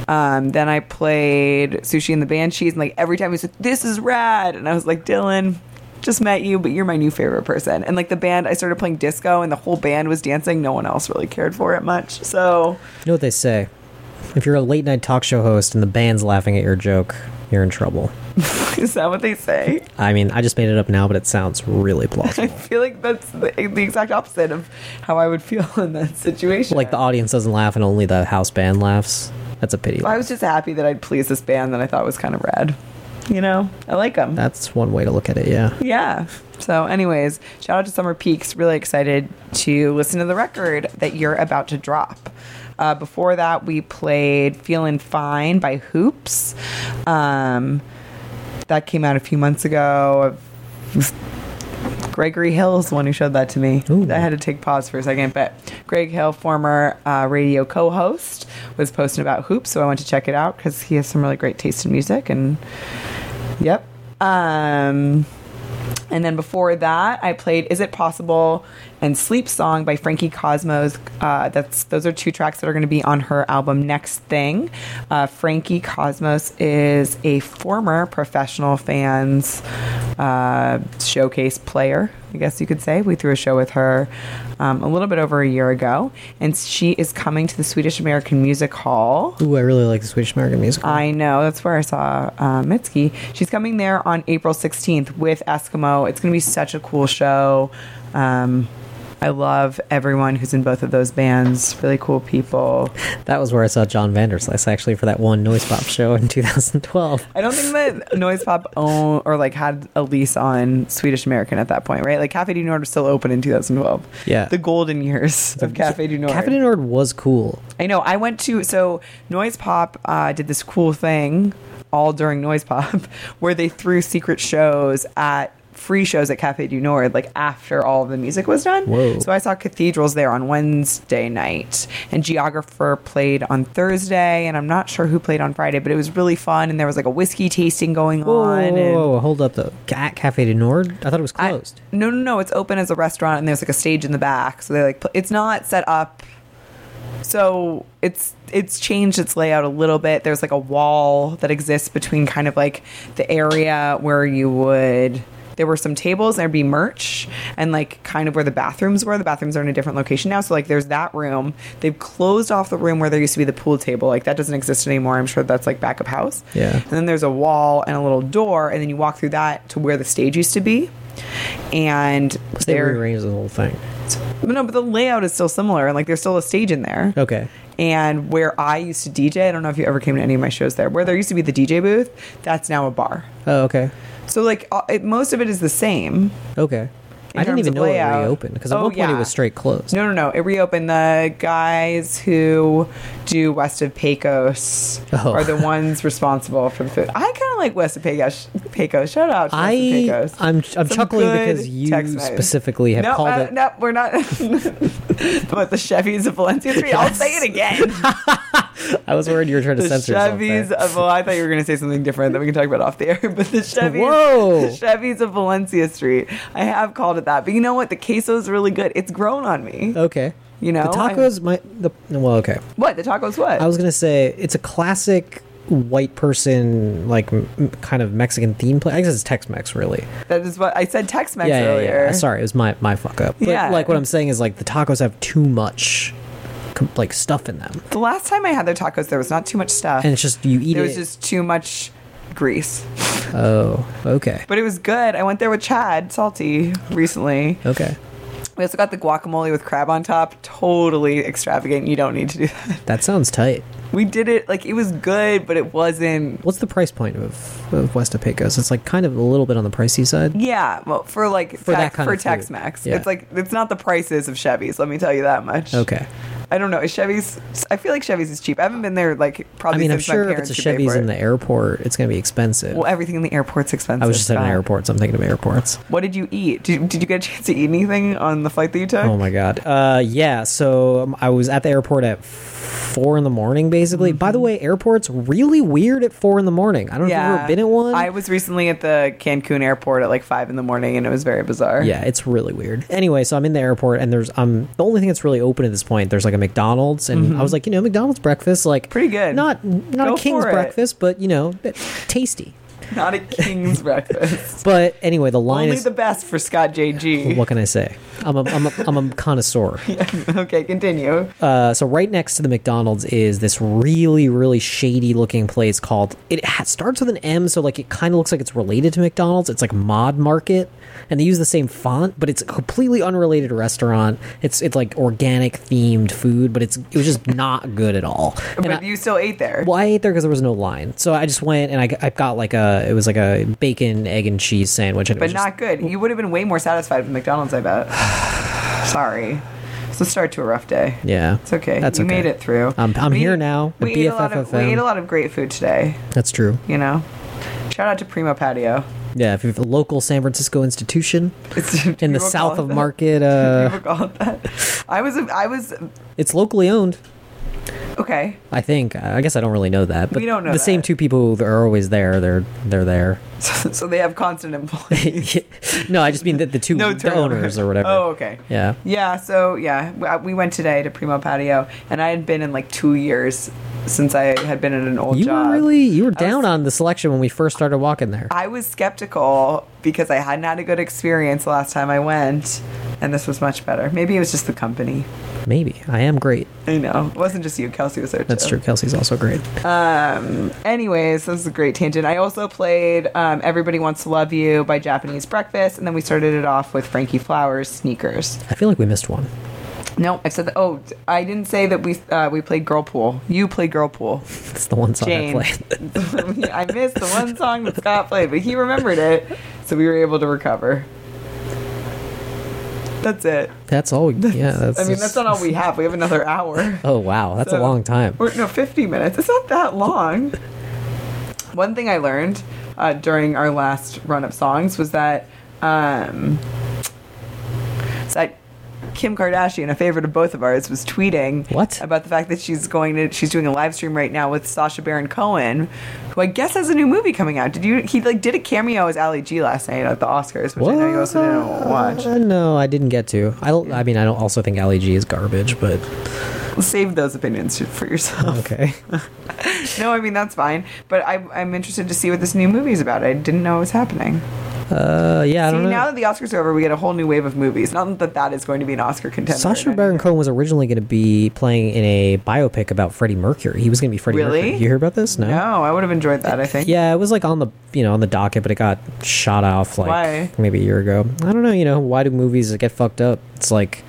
Um, then I played Siouxsie and the Banshees. And like every time he said, this is rad. And I was like, Dylan, just met you, but you're my new favorite person. And like the band, I started playing disco and the whole band was dancing. No one else really cared for it much. So You know what they say? If you're a late night talk show host and the band's laughing at your joke, you're in trouble. is that what they say? I mean, I just made it up now, but it sounds really plausible. I feel like that's the, the exact opposite of how I would feel in that situation. like the audience doesn't laugh and only the house band laughs. That's a pity. I was just happy that I'd please this band that I thought was kind of rad. You know, I like them. That's one way to look at it, yeah. Yeah. So, anyways, shout out to Summer Peaks. Really excited to listen to the record that you're about to drop. Uh, before that, we played Feeling Fine by Hoops. Um, that came out a few months ago. Gregory Hill is the one who showed that to me. Ooh. I had to take pause for a second, but Greg Hill, former uh, radio co-host, was posting about hoops, so I went to check it out because he has some really great taste in music. And yep, um, and then before that, I played "Is It Possible" and "Sleep Song" by Frankie Cosmos. Uh, that's those are two tracks that are going to be on her album "Next Thing." Uh, Frankie Cosmos is a former professional fans uh, showcase player, I guess you could say. We threw a show with her um, a little bit over a year ago, and she is coming to the Swedish American Music Hall. Ooh, I really like the Swedish American music. I know. That's where I saw uh, Mitski. She's coming there on April 16th with Eskimeaux. It's going to be such a cool show. Um, I love everyone who's in both of those bands. Really cool people. That was where I saw John Vanderslice actually for that one Noise Pop show in 2012. I don't think that Noise Pop owned or like had a lease on Swedish American at that point, right? Like Cafe du Nord was still open in 2012. Yeah. The golden years of Cafe du Nord. Cafe du Nord was cool. I know. I went to so Noise Pop uh, did this cool thing all during Noise Pop, where they threw secret shows at free shows at Cafe du Nord, like after all the music was done. Whoa. So I saw Cathedrals there on Wednesday night, and Geographer played on Thursday, and I'm not sure who played on Friday, but it was really fun, and there was like a whiskey tasting going Whoa, on. whoa, and- whoa, hold up though. At Cafe du Nord? I thought it was closed. no, no, no. It's open as a restaurant, and there's like a stage in the back. So they like it's not set up. So it's it's changed its layout a little bit. There's like a wall that exists between kind of like the area where you would. There were some tables, there'd be merch, and like kind of where the bathrooms were. The bathrooms are in a different location now. So, like, there's that room. They've closed off the room where there used to be the pool table. Like, that doesn't exist anymore. I'm sure that's like backup house. Yeah. And then there's a wall and a little door, and then you walk through that to where the stage used to be. And They rearranged the whole thing. no, but the layout is still similar, and like there's still a stage in there. Okay. And where I used to DJ, I don't know if you ever came to any of my shows there. Where there used to be the DJ booth, that's now a bar. Oh, okay. So like uh, it, most of it is the same. Okay. I didn't even know layout. it reopened because at Oh, one point it was straight closed. No, no, no. It reopened. The guys who do West of Pecos Oh. are the ones responsible for the food. I kind of like West of Pecos. Pecos. Shout out to West of I Pecos. I'm I'm Some chuckling because you specifically have no, called uh, it. No, we're not. but the Chevys of Valencia Street. I'll say it again. I was worried you were trying to the censor Chevys there. of well, I thought you were going to say something different that we can talk about off the air. But the Chevys, Whoa. the Chevys of Valencia Street. I have called it that, but you know what? The queso is really good. It's grown on me. Okay. You know, the I- tacos might the well okay. what the tacos? What? I was gonna say it's a classic white person like m- kind of Mexican theme play. I guess it's Tex-Mex really. that is what I said. Tex-Mex yeah, yeah, earlier. yeah. Sorry, it was my my fuck up. But Yeah. like what I'm saying is like the tacos have too much like stuff in them, The last time I had their tacos, there was not too much stuff. and it's just you eat it there it. was just too much grease. oh, okay, But it was good. I went there with Chad Salty recently. okay. We also got the guacamole with crab on top. Totally extravagant. You don't need to do that. That sounds tight. We did it like it was good, but it wasn't. What's the price point of, of West of Pecos? It's like kind of a little bit on the pricey side. Yeah, well, for like For that Tex- kind for of food. Tex-Mex, Yeah. it's like it's not the prices of Chevys. Let me tell you that much. Okay. I don't know. Is Chevy's? I feel like Chevy's is cheap. I haven't been there like I probably mean, I'm sure if it's a Chevy's in the airport, it's going to be expensive. Well, everything in the airport's expensive. I was just at an airport, so I'm thinking of airports. What did you eat? Did, did you get a chance to eat anything on the flight that you took? Oh my god. Uh, yeah. So um, I was at the airport at four in the morning, basically. By the way, airports really weird at four in the morning. I don't know if you've ever been at one. I was recently at the Cancun airport at like five in the morning, and it was very bizarre. yeah, it's really weird. Anyway, so I'm in the airport, and there's um the only thing that's really open at this point. There's like a McDonald's, and Mhm. I was like, you know, McDonald's breakfast, like pretty good. Not not Go a king's breakfast, but you know, tasty. Not a king's breakfast. But anyway, the line Only is. the best for Scott JG. what can I say? I'm a, I'm a, I'm a connoisseur. okay, continue. Uh, so right next to the McDonald's is this really, really shady looking place called. It ha- starts with an M, so like it kind of looks like it's related to McDonald's. It's like Mod Market, and they use the same font, but it's a completely unrelated restaurant. It's it's like organic themed food, but it's it was just not good at all. And But I- you still ate there. well, I ate there because there was no line, so I just went and I, I got like a it was like a bacon, egg, and cheese sandwich, and but was just- not good. You would have been way more satisfied with McDonald's, I bet. Sorry. It's the start to a rough day. yeah, It's okay. That's you okay. made it through. I'm I'm We- here now. We ate, a lot of, we ate a lot of great food today. That's true. You know, shout out to Primo Patio. Yeah, if you have a local San Francisco institution in the south of. Market, uh, People call it that. I was I was it's locally owned. Okay. I think. I guess I don't really know that, but We don't know the same two people who are always there. They're they're there. So they have constant employees. no, I just mean the, the two No the owners or whatever. Oh, okay. Yeah. Yeah, so yeah, we went today to Primo Patio, and I had been in like two years since I had been in an old You job. were really you were down on the selection when we first started walking there. I was skeptical because I hadn't had a good experience the last time I went, and this was much better. Maybe it was just the company. Maybe I am great. I know. It wasn't just you. Kelsey was there too. That's true. Kelsey's also great. Um. Anyways, this is a great tangent. I also played um, "Everybody Wants to Love You" by Japanese Breakfast, and then we started it off with Franky Flowers' "Sneakers." I feel like we missed one. No, I said that. Oh, I didn't say that we uh, we played Girlpool. You played Girlpool. It's the one song Jane. I played. I missed the one song that Scott played, but he remembered it, so we were able to recover. That's it. That's all. We, yeah. That's I mean, just- that's not all we have. We have another hour. Oh wow, that's a long time. Or, no, 50 minutes. It's not that long. One thing I learned uh, during our last run of songs was that um, that Kim Kardashian, a favorite of both of ours, was tweeting what about the fact that she's going to she's doing a live stream right now with Sacha Baron Cohen, who I guess has a new movie coming out. Did you? He like did a cameo as Ali G last night at the Oscars, which I know you also didn't watch. Uh, no, I didn't get to. I, don't- I mean, I don't also think Ali G is garbage, but Save those opinions for yourself. okay. no, I mean that's fine, but I, I'm interested to see what this new movie is about. I didn't know it was happening. Uh, yeah, I See, don't know. now that the Oscars are over, we get a whole new wave of movies. Not that that is going to be an Oscar contender. Sacha Baron Cohen was originally going to be playing in a biopic about Freddie Mercury. He was going to be Freddie Really? Mercury. You hear about this? No. No, I would have enjoyed that. I think. Yeah, it was like on the you know on the docket, but it got shot off like Why? maybe a year ago. I don't know. You know why do movies get fucked up? It's like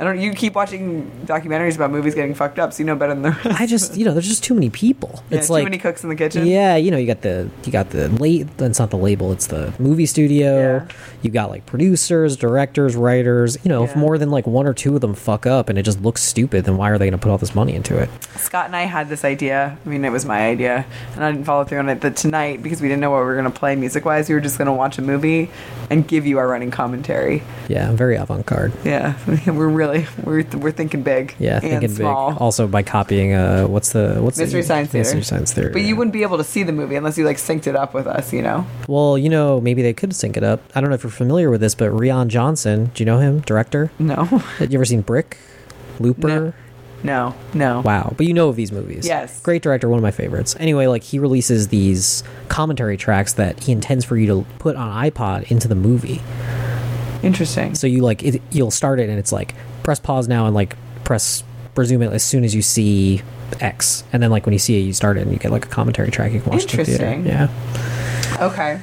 I don't. You keep watching documentaries about movies getting fucked up, so you know better than the rest. I just you know there's just too many people. Yeah, it's too like many cooks in the kitchen. Yeah, you know, you got the you got the late. It's not the label. It's the movie studio. You got like producers, directors, writers. You know, if more than like one or two of them fuck up and it just looks stupid, then why are they going to put all this money into it? Scott and I had this idea. I mean, it was my idea, and I didn't follow through on it. That tonight, because we didn't know what we were going to play music wise, we were just going to watch a movie and give you our running commentary. Yeah, I'm very avant garde. Yeah, we're really we're we're thinking big. Yeah, thinking small. big. Also by copying uh, what's the what's Mystery the, Science Theater. Mystery Science Theater. But you wouldn't be able to see the movie unless you like synced it up with us, you know? Well, you know, maybe they could sync it up. I don't know if you're familiar with this, but Rian Johnson, do you know him? Director? No. Have you ever seen Brick? Looper? No, no. Wow. But you know of these movies. Yes. Great director, one of my favorites. Anyway, like he releases these commentary tracks that he intends for you to put on iPod into the movie. Interesting. So you like it, you'll start it and it's like press pause now and like press resume it as soon as you see X. And then like when you see it you start it and you get like a commentary track you can watch in the theater. Interesting. Yeah. Okay.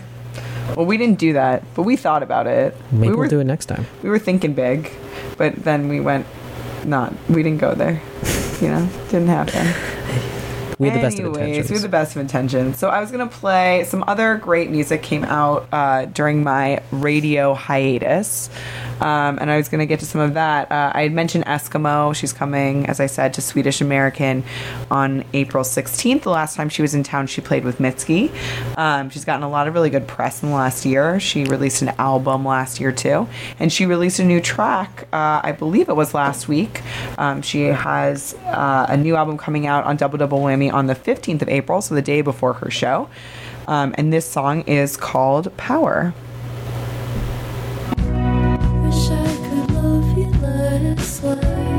Well, we didn't do that, but we thought about it. Maybe we will do it next time. we were thinking big, but then we went not. We didn't go there. You know, didn't happen. We had the best of intentions. We had the best of intentions. So I was gonna play some other great music came out uh, during my radio hiatus, um, and I was gonna get to some of that. Uh, I had mentioned Eskimeaux. She's coming, as I said, to Swedish American on April 16th. The last time she was in town, she played with Mitski. Um, she's gotten a lot of really good press in the last year. She released an album last year too, and she released a new track. Uh, I believe it was last week. Um, she has uh, a new album coming out on Double Double Whammy on the 15th of April, so the day before her show. Um, and this song is called Power. I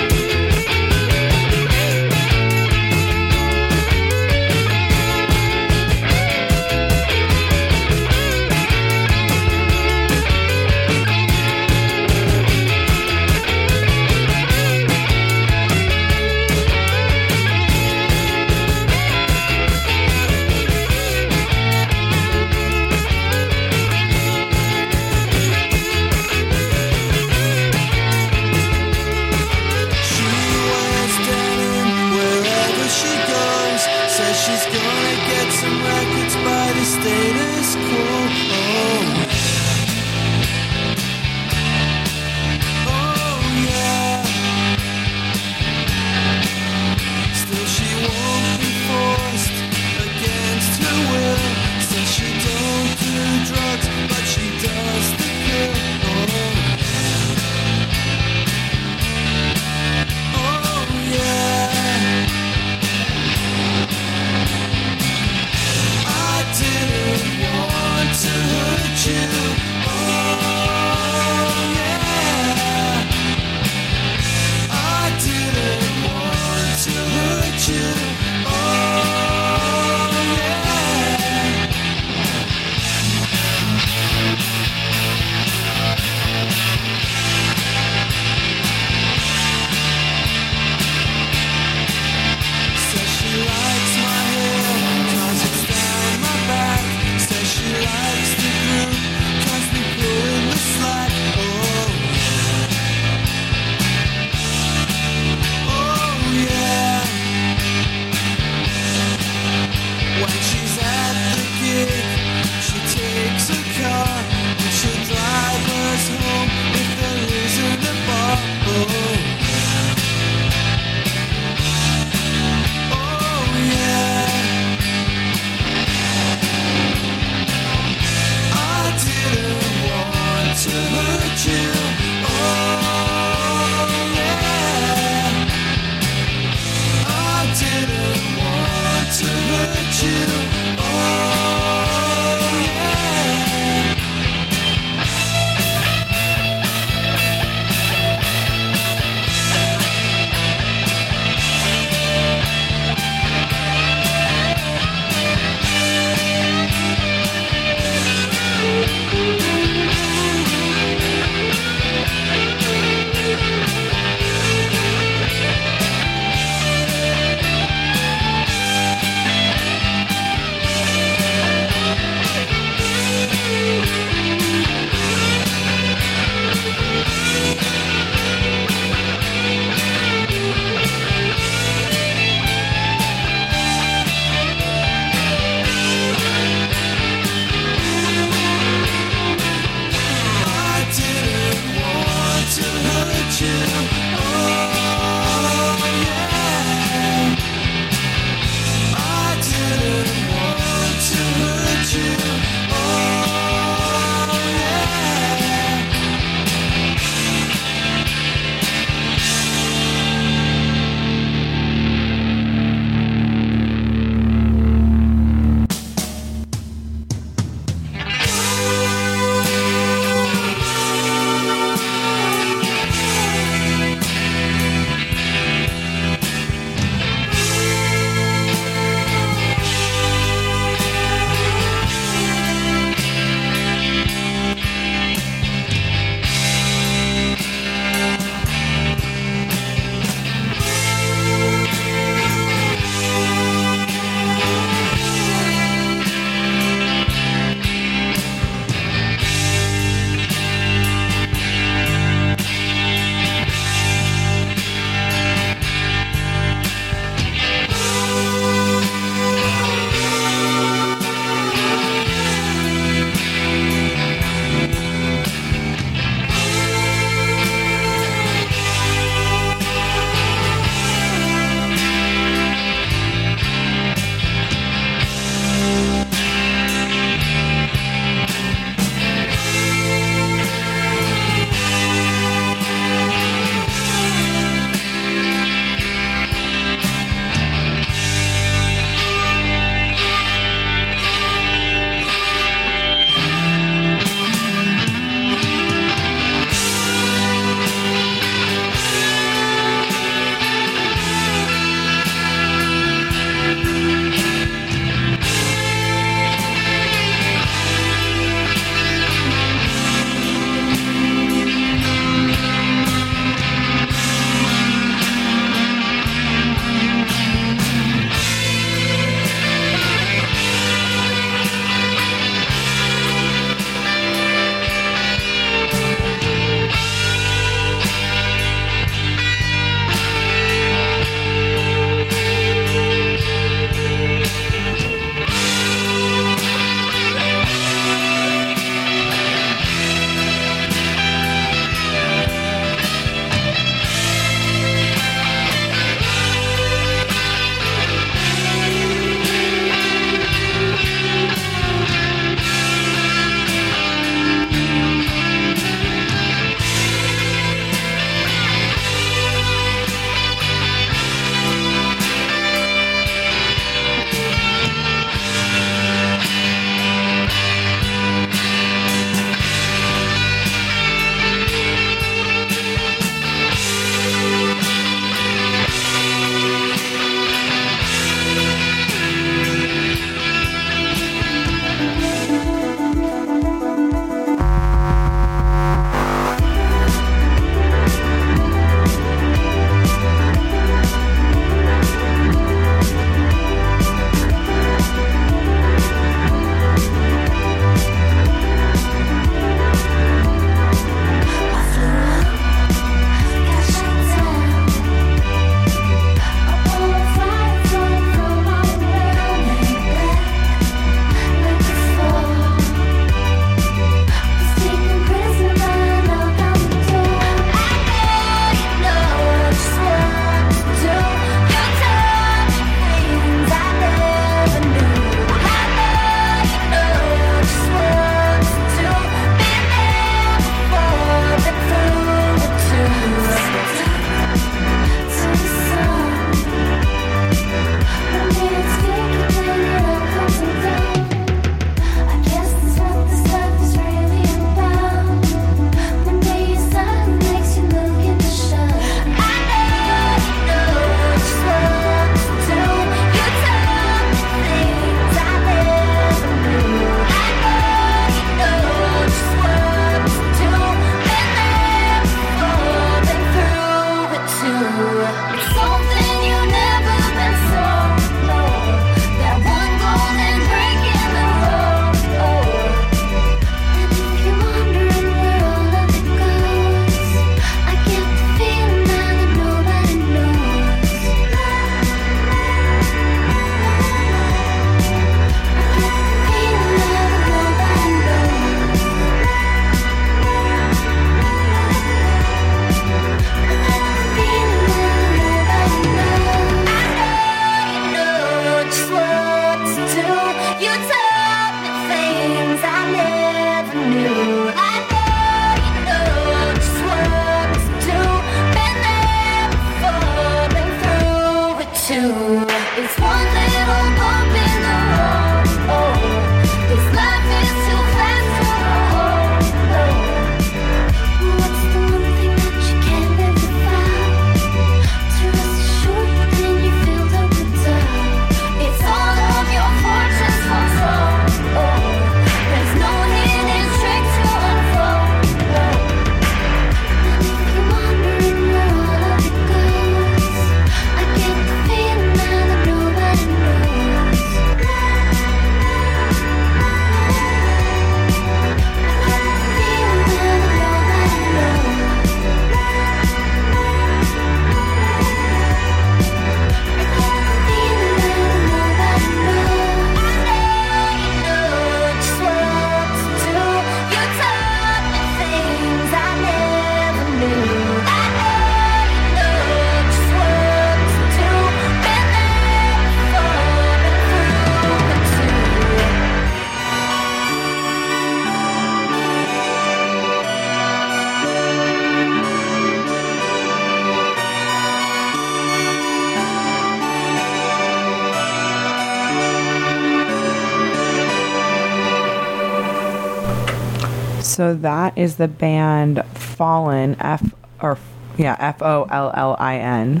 So that is the band Follin F or yeah F O L L I N.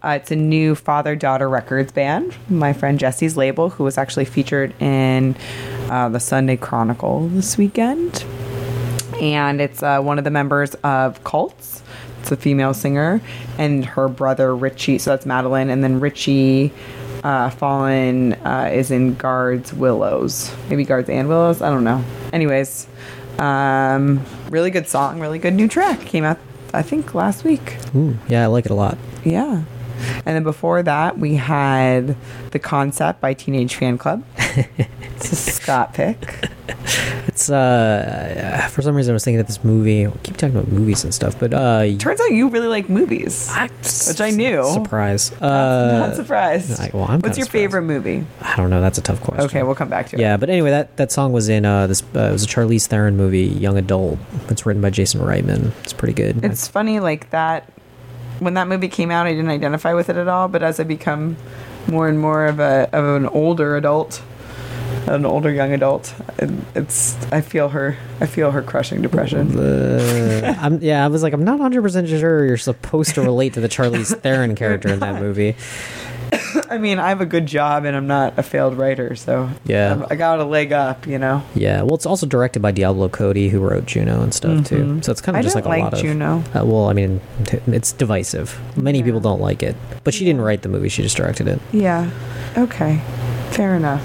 Uh, it's a new father daughter records band. My friend Jesse's label, who was actually featured in uh, the Sunday Chronicle this weekend, and it's uh, one of the members of Cults. It's a female singer, and her brother Richie. So that's Madeline, and then Richie. Uh, Follin uh, is in Guards Willows, maybe Guards and Willows. I don't know. Anyways, um, really good song, really good new track came out. I think last week. Ooh, yeah, I like it a lot. Yeah. And then before that, we had The Concept by Teenage Fanclub. it's a Scott pick. It's uh, for some reason I was thinking of this movie. I keep talking about movies and stuff, but uh, Turns out you really like movies, which I knew. surprise. Uh, Not surprised. I- well, I'm What's your favorite movie? I don't know. That's a tough question. Okay, we'll come back to it. Yeah, but anyway, that, that song was in uh, this. Uh, it was a Charlize Theron movie, Young Adult. It's written by Jason Reitman. It's pretty good. It's funny, like that. When that movie came out, I didn't identify with it at all. But as I become more and more of a of an older adult, an older young adult, it's I feel her. I feel her crushing depression. Uh, I'm, yeah, I was like, I'm not 100 percent sure you're supposed to relate to the Charlize Theron character in that movie. I mean, I have a good job and I'm not a failed writer, so Yeah. I'm- I got a leg up, you know. Yeah, well, it's also directed by Diablo Cody, who wrote Juno and stuff too. Mhm. So it's kind of I just don't like a like lot of Juno. Uh, well, I mean, it's divisive. Many people don't like it, but she didn't write the movie; she just directed it. Yeah. Okay. Fair enough.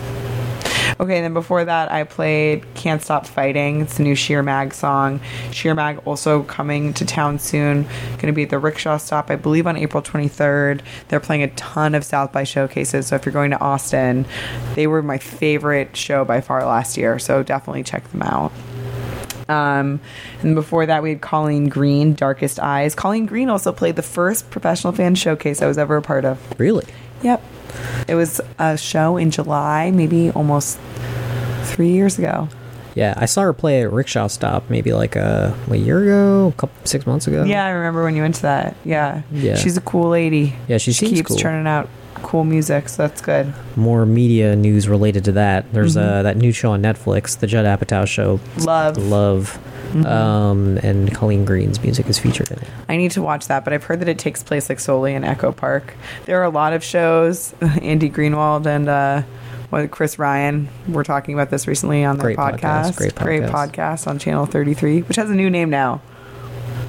Okay, and then before that, I played "Can't Stop Fighting." It's a new Sheer Mag song. Sheer Mag also coming to town soon. Going to be at the Rickshaw Stop, I believe, on April 23rd. They're playing a ton of South by showcases. So if you're going to Austin, they were my favorite show by far last year. So definitely check them out. Um, and before that, we had Colleen Green, Darkest Eyes. Colleen Green also played the first professional fan showcase I was ever a part of. Really? Yep. It was a show in July, maybe almost three years ago. Yeah, I saw her play at Rickshaw Stop maybe like a, a year ago, a couple six months ago. Yeah, I remember when you went to that. Yeah. Yeah. She's a cool lady. Yeah, she seems keeps cool. churning out cool music, so that's good. More media news related to that. There's uh, Mhm. that new show on Netflix, the Judd Apatow show. Love. Love. Mhm. Um, and Colleen Green's music is featured in it. I need to watch that, but I've heard that it takes place like solely in Echo Park. There are a lot of shows. Andy Greenwald and uh, what Chris Ryan were talking about this recently on their Great podcast, podcast. great podcast. podcast on Channel 33, which has a new name now.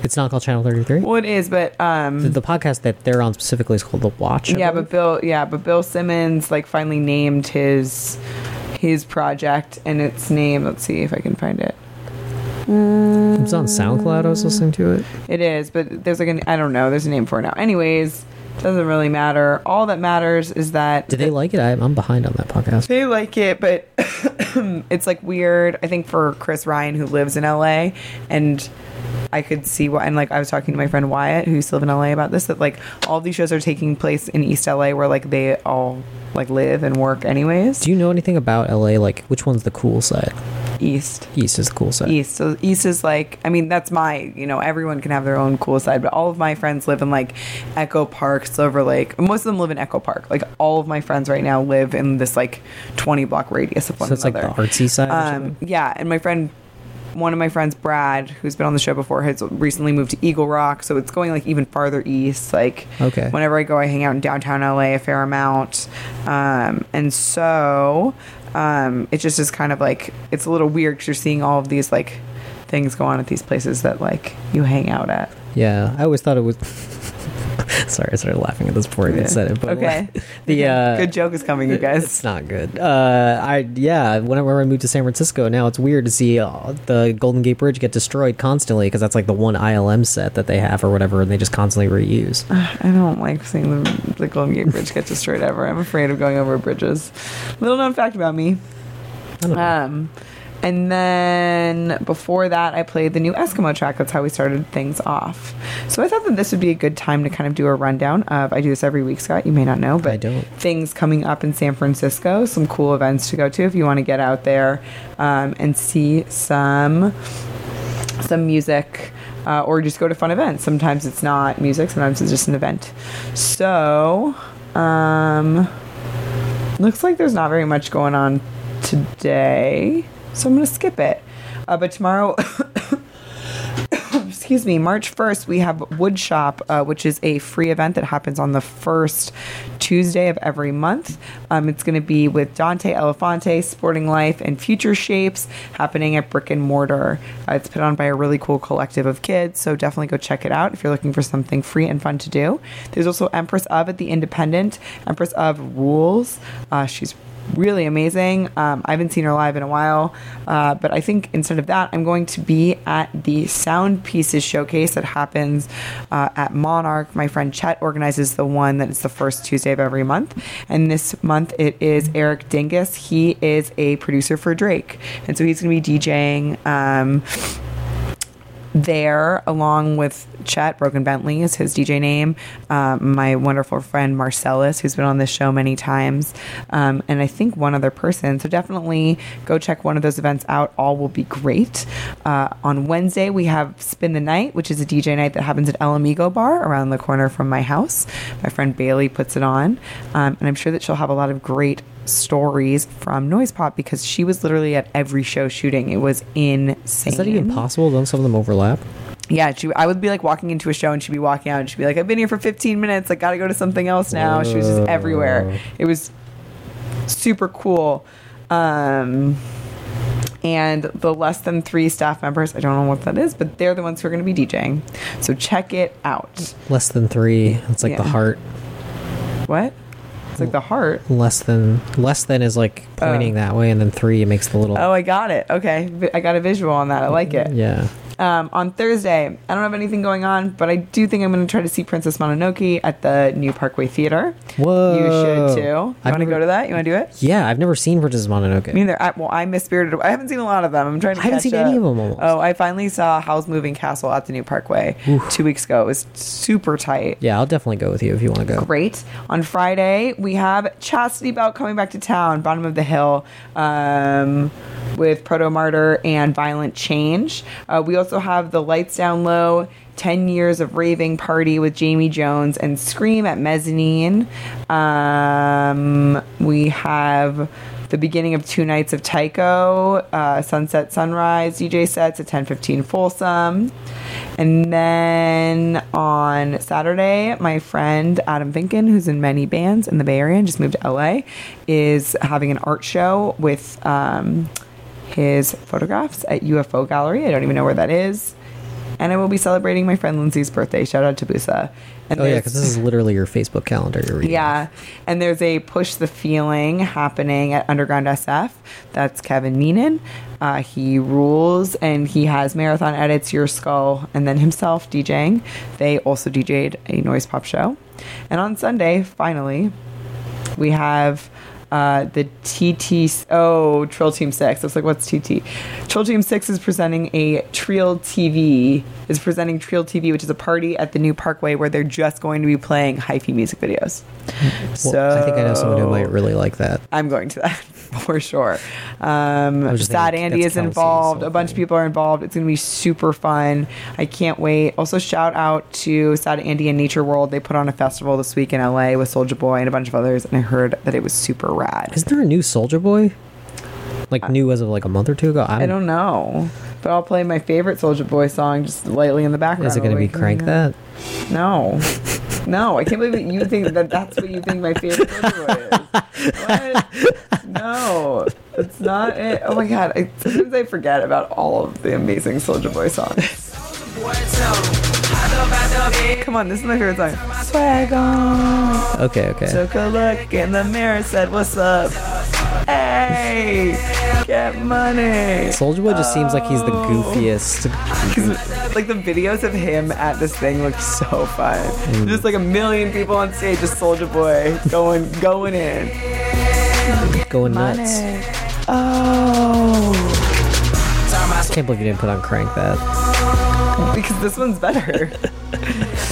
It's not called Channel 33? Well, it is, but um, The, the podcast that they're on specifically is called The Watch. I yeah, believe. but Bill, yeah, but Bill Simmons like finally named his his project and its name. Let's see if I can find it. It's on SoundCloud. I was listening to it. It is, but there's like an I don't know. There's a name for it now. Anyways, doesn't really matter. All that matters is that Did they like it? I, I'm behind on that podcast. they like it, but it's like weird. I think for Chris Ryan, who lives in LA, and I could see why. And like I was talking to my friend Wyatt, who used to live in LA, about this. That like all these shows are taking place in East LA, where like they all like live and work anyways. Do you know anything about LA? Like, which one's the cool side? East. East is the cool side. East. So East is like, I mean, that's my, you know, everyone can have their own cool side, but all of my friends live in like Echo Park, Silver Lake. Most of them live in Echo Park. Like all of my friends right now live in this like 20 block radius of one So it's like another. the artsy side. Um, yeah, and my friend, one of my friends, Brad, who's been on the show before, has recently moved to Eagle Rock, so it's going like even farther east. Like, Okay. whenever I go, I hang out in downtown LA a fair amount, um, and so um, it just is kind of like it's a little weird because you're seeing all of these like things go on at these places that like you hang out at. Yeah, I always thought it was. Sorry, I started laughing at this before I even Yeah. said it. But Okay. the uh, Good joke is coming, you guys. It's not good. Uh, I yeah. Whenever I moved to San Francisco, now it's weird to see uh, the Golden Gate Bridge get destroyed constantly because that's like the one ILM set that they have or whatever, and they just constantly reuse. I don't like seeing the, the Golden Gate Bridge get destroyed ever. I'm afraid of going over bridges. Little known fact about me. Um, and then before that, I played the new Eskimeaux track. That's how we started things off. So I thought that this would be a good time to kind of do a rundown of. I do this every week, Scott. You may not know, but I don't. things coming up in San Francisco. Some cool events to go to if you want to get out there um, and see some some music uh, or just go to fun events. Sometimes it's not music, sometimes it's just an event. So, um, looks like there's not very much going on today, so I'm going to skip it. Uh, but tomorrow, excuse me, March 1st, we have Woodshop, uh, which is a free event that happens on the first Tuesday of every month. Um, it's going to be with Dante Elefante, Sporting Life, and Future Shapes happening at Brick and Mortar. Uh, it's put on by a really cool collective of kids, so definitely go check it out if you're looking for something free and fun to do. There's also Empress of at the Independent. Empress of rules. Uh, she's really amazing. Um, I haven't seen her live in a while, uh, but I think instead of that, I'm going to be at the Sound Pieces showcase that happens uh, at Monarch. My friend Chet organizes the one that is the first Tuesday of every month, and this month it is Eric Dingus. He is a producer for Drake, and so he's going to be DJing. Um, there along with Chet Broken Bentley is his DJ name. Um, my wonderful friend Marcellus, who's been on this show many times, um, and I think one other person. So definitely go check one of those events out. All will be great. Uh, on Wednesday we have Spin the Night, which is a DJ night that happens at El Amigo Bar around the corner from my house. My friend Bailey puts it on, um, and I'm sure that she'll have a lot of great stories from Noise Pop because she was literally at every show shooting. It was insane. Is that even possible? Don't some of them overlap? Yeah, she, I would be like walking into a show and she'd be walking out and she'd be like, I've been here for 15 minutes. I got to go to something else now. She was just everywhere. It was super cool. Um, and the less than three staff members, I don't know what that is, but they're the ones who are going to be DJing. So check it out. Less than three. It's like the heart. What? It's like the heart. Less than less than is like pointing oh. that way, and then three it makes the little. Oh, I got it. Okay. I got a visual on that. I like it. Yeah. Um, on Thursday, I don't have anything going on, but I do think I'm going to try to see Princess Mononoke at the New Parkway Theater. Whoa. You should too. You want to never- go to that? You want to do it? Yeah, I've never seen Princess Mononoke. Me neither. I, well, I miss Spirited. Away. I haven't seen a lot of them. I'm trying to. I haven't seen any of them almost. Oh, I finally saw Howl's Moving Castle at the New Parkway two weeks ago. It was super tight. Yeah, I'll definitely go with you if you want to go. Great. On Friday, we have Chastity Belt coming back to town, bottom of the hill, um, with Protomartyr and Violent Change. Uh, we also have the Lights Down Low. 10 years of raving party with Jamie Jones and Skream at Mezzanine. Um, we have the beginning of two nights of Tycho, uh, Sunset Sunrise DJ sets at 10:15 Folsom. And then on Saturday, my friend Adam Finken, who's in many bands in the Bay Area and just moved to LA, is having an art show with um, his photographs at UFO Gallery. I don't even know where that is. And I will be celebrating my friend Lindsay's birthday. Shout out to Busa. And oh yeah, because this is literally your Facebook calendar you're reading. yeah, and there's a push the feeling happening at Underground SF. That's Kevin Meenan. Uh, he rules, and he has marathon edits, Your Skull, and then himself DJing. They also DJ'd a noise pop show, and on Sunday, finally, we have uh, the TT. Oh, Trill Team Six. Looks like what's TT? Trill Team Six is presenting a Trill TV. Is presenting Trill TV, which is a party at the new Parkway where they're just going to be playing hyphy music videos. So I think I know someone who might really like that. I'm going to that for sure. Um, I was Sad Andy is involved. A bunch of people are involved. It's going to be super fun. I can't wait. Also, shout out to Sad Andy and Nature World. They put on a festival this week in LA with Soulja Boy and a bunch of others, and I heard that it was super rad. Isn't there a new Soulja Boy? Like new as of like a month or two ago. I don't know, but I'll play my favorite Soulja Boy song just lightly in the background. Is it going to be Crank That? No, no. I can't believe that you think that that's what you think my favorite Soulja Boy is. What? No, it's not it. Oh my god! I, sometimes I forget about all of the amazing Soulja Boy songs. Come on, this is my favorite song. Swag on. Okay, okay. Took a look in the mirror, said, "What's up? Hey, get money." Soulja Boy just seems like he's the Oh. goofiest. like the videos of him at this thing look so fun. Mm. Just like a million people on stage, just Soulja Boy going going in. Going nuts. Money. Oh, Can't believe you didn't put on Crank That. because this one's better.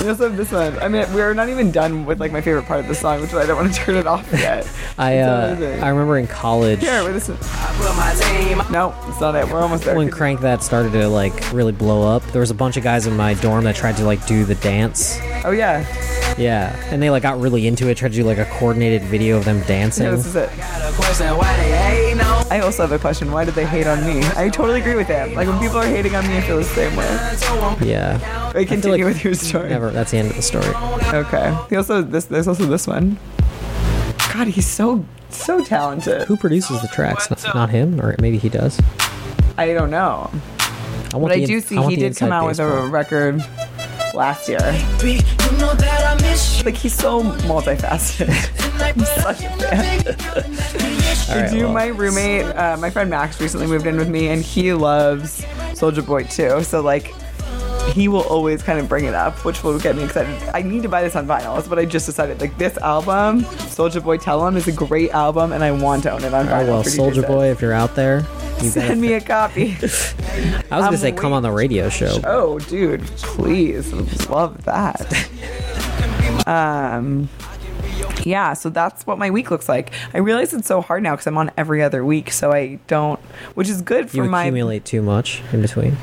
we also have this one. I mean, we're not even done with like my favorite part of the song, which is I don't want to turn it off yet. I uh. I remember in college Here, wait, this one. No, it's not it. We're almost there. when Crank That started to like really blow up. There was a bunch of guys in my dorm that tried to like do the dance. Oh yeah, Yeah, and they like got really into it. Tried to do like a coordinated video of them dancing. yeah, this is it. I also have a question. Why did they hate on me? I totally agree with him. Like when people are hating on me, I feel the same way. yeah. Wait, continue with your story. Never. That's the end of the story. Okay. He also this. There's also this one. God, he's so so talented. Who produces the tracks? Not, not him, or maybe he does. I don't know. I But I do in- see I he did come out with a record last year. Like he's so multifaceted. I'm such a fan. All right, do well, my roommate, uh, my friend Max, recently moved in with me, and he loves Soulja Boy too. So like, he will always kind of bring it up, which will get me excited. I need to buy this on vinyl. What I just decided. Like this album, Soulja Boy Tell 'Em, is a great album, and I want to own it on Oh vinyl. well, Soldier. Boy, if you're out there, you send me a copy. I was gonna I'm say come on the radio show. Oh, dude, please, love that. Um, yeah, so that's what my week looks like. I realize it's so hard now because I'm on every other week, so I don't, which is good for You my. accumulate too much in between.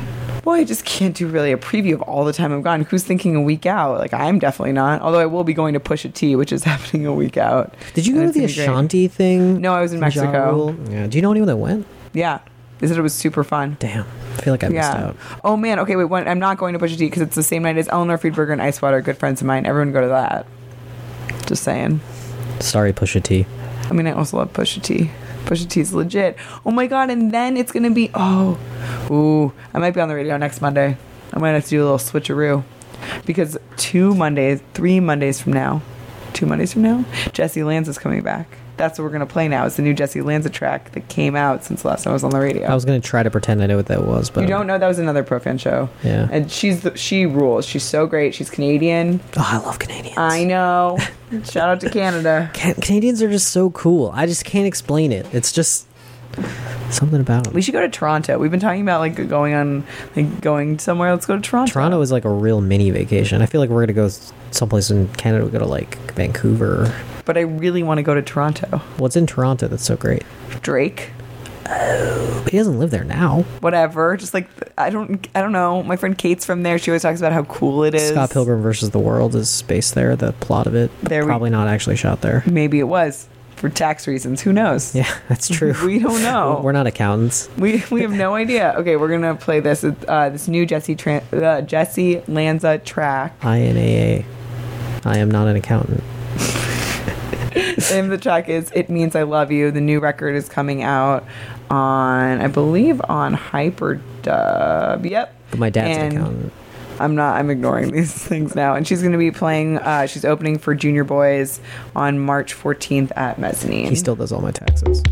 Well, I just can't do really a preview of all the time I'm gone. Who's thinking a week out? Like I'm definitely not. Although I will be going to Pusha T, which is happening a week out. Did you go to the. Ashanti thing? No, I was in Ja Mexico. Rule? Yeah. Do you know anyone that went? Yeah, they said it was super fun. Damn, I feel like I missed out. Oh man. Okay, wait. One, I'm not going to Pusha T because it's the same night as Eleanor Friedberger and Ice Water, good friends of mine. Everyone go to that. Just saying. Sorry, Pusha T. I mean, I also love Pusha T. Pusha T's legit. Oh my god! And then it's gonna be oh, ooh! I might be on the radio next Monday. I might have to do a little switcheroo because two Mondays, three Mondays from now, two Mondays from now, Jessy Lanza is coming back. That's what we're gonna play now. It's the new Jessy Lanza track that came out since the last time I was on the radio. I was gonna try to pretend I know what that was, but you don't know that was another pro fan show. Yeah. and she's the, she rules. She's so great. She's Canadian. Oh, I love Canadians. I know. Shout out to Canada. Can- Canadians are just so cool. I just can't explain it. It's just something about them. We should go to Toronto. We've been talking about like going on, like going somewhere. Let's go to Toronto. Toronto is like a real mini vacation. I feel like we're gonna go someplace in Canada. We go to like Vancouver. But I really want to go to Toronto. What's in Toronto that's so great? Drake. Oh, But he doesn't live there now. Whatever. Just like I don't, I don't know. My friend Kate's from there. She always talks about how cool it is. Scott Pilgrim versus the World is based there. The plot of it There we- probably not actually shot there. Maybe it was for tax reasons. Who knows? Yeah, that's true. We don't know. We're not accountants. We we have no idea. Okay, we're gonna play this. Uh, this new Jesse Tran- uh, Jessy Lanza track. I N A A. I am not an accountant. Name of the track is "It Means I Love You." The new record is coming out on, I believe, on Hyperdub. Yep. But my dad's And an accountant. I'm not. I'm ignoring these things now. And she's going to be playing. Uh, she's opening for Junior Boys on March 14th at Mezzanine. He still does all my taxes.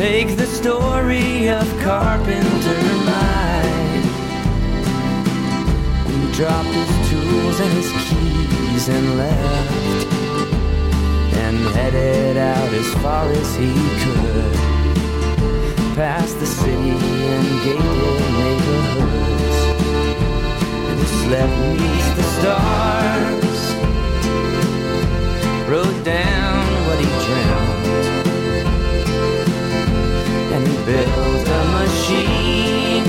Take the story of Carpenter Mine. Dropped his tools and his keys and left and headed out as far as he could past the city and gated neighborhoods. This left neath the stars wrote down what he dreamt he a machine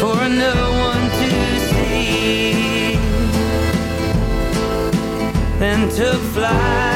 for no one to see. Then took flight,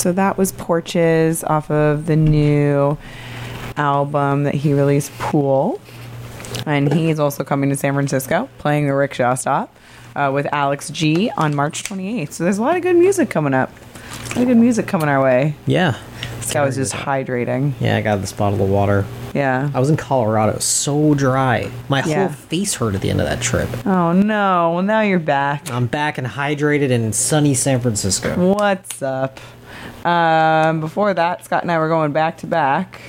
So that was Porches off of the new album that he released, Pool. And he's also coming to San Francisco playing a rickshaw stop uh, with Alex G on March 28th. So there's a lot of good music coming up. A lot of good music coming our way. Yeah. This guy was just hydrating. Yeah, I got this bottle of water. Yeah. I was in Colorado. So dry. My Yeah. whole face hurt at the end of that trip. Oh no! Well, now you're back. I'm back and hydrated in sunny San Francisco. What's up? Um, before that, Scott and I were going back to back.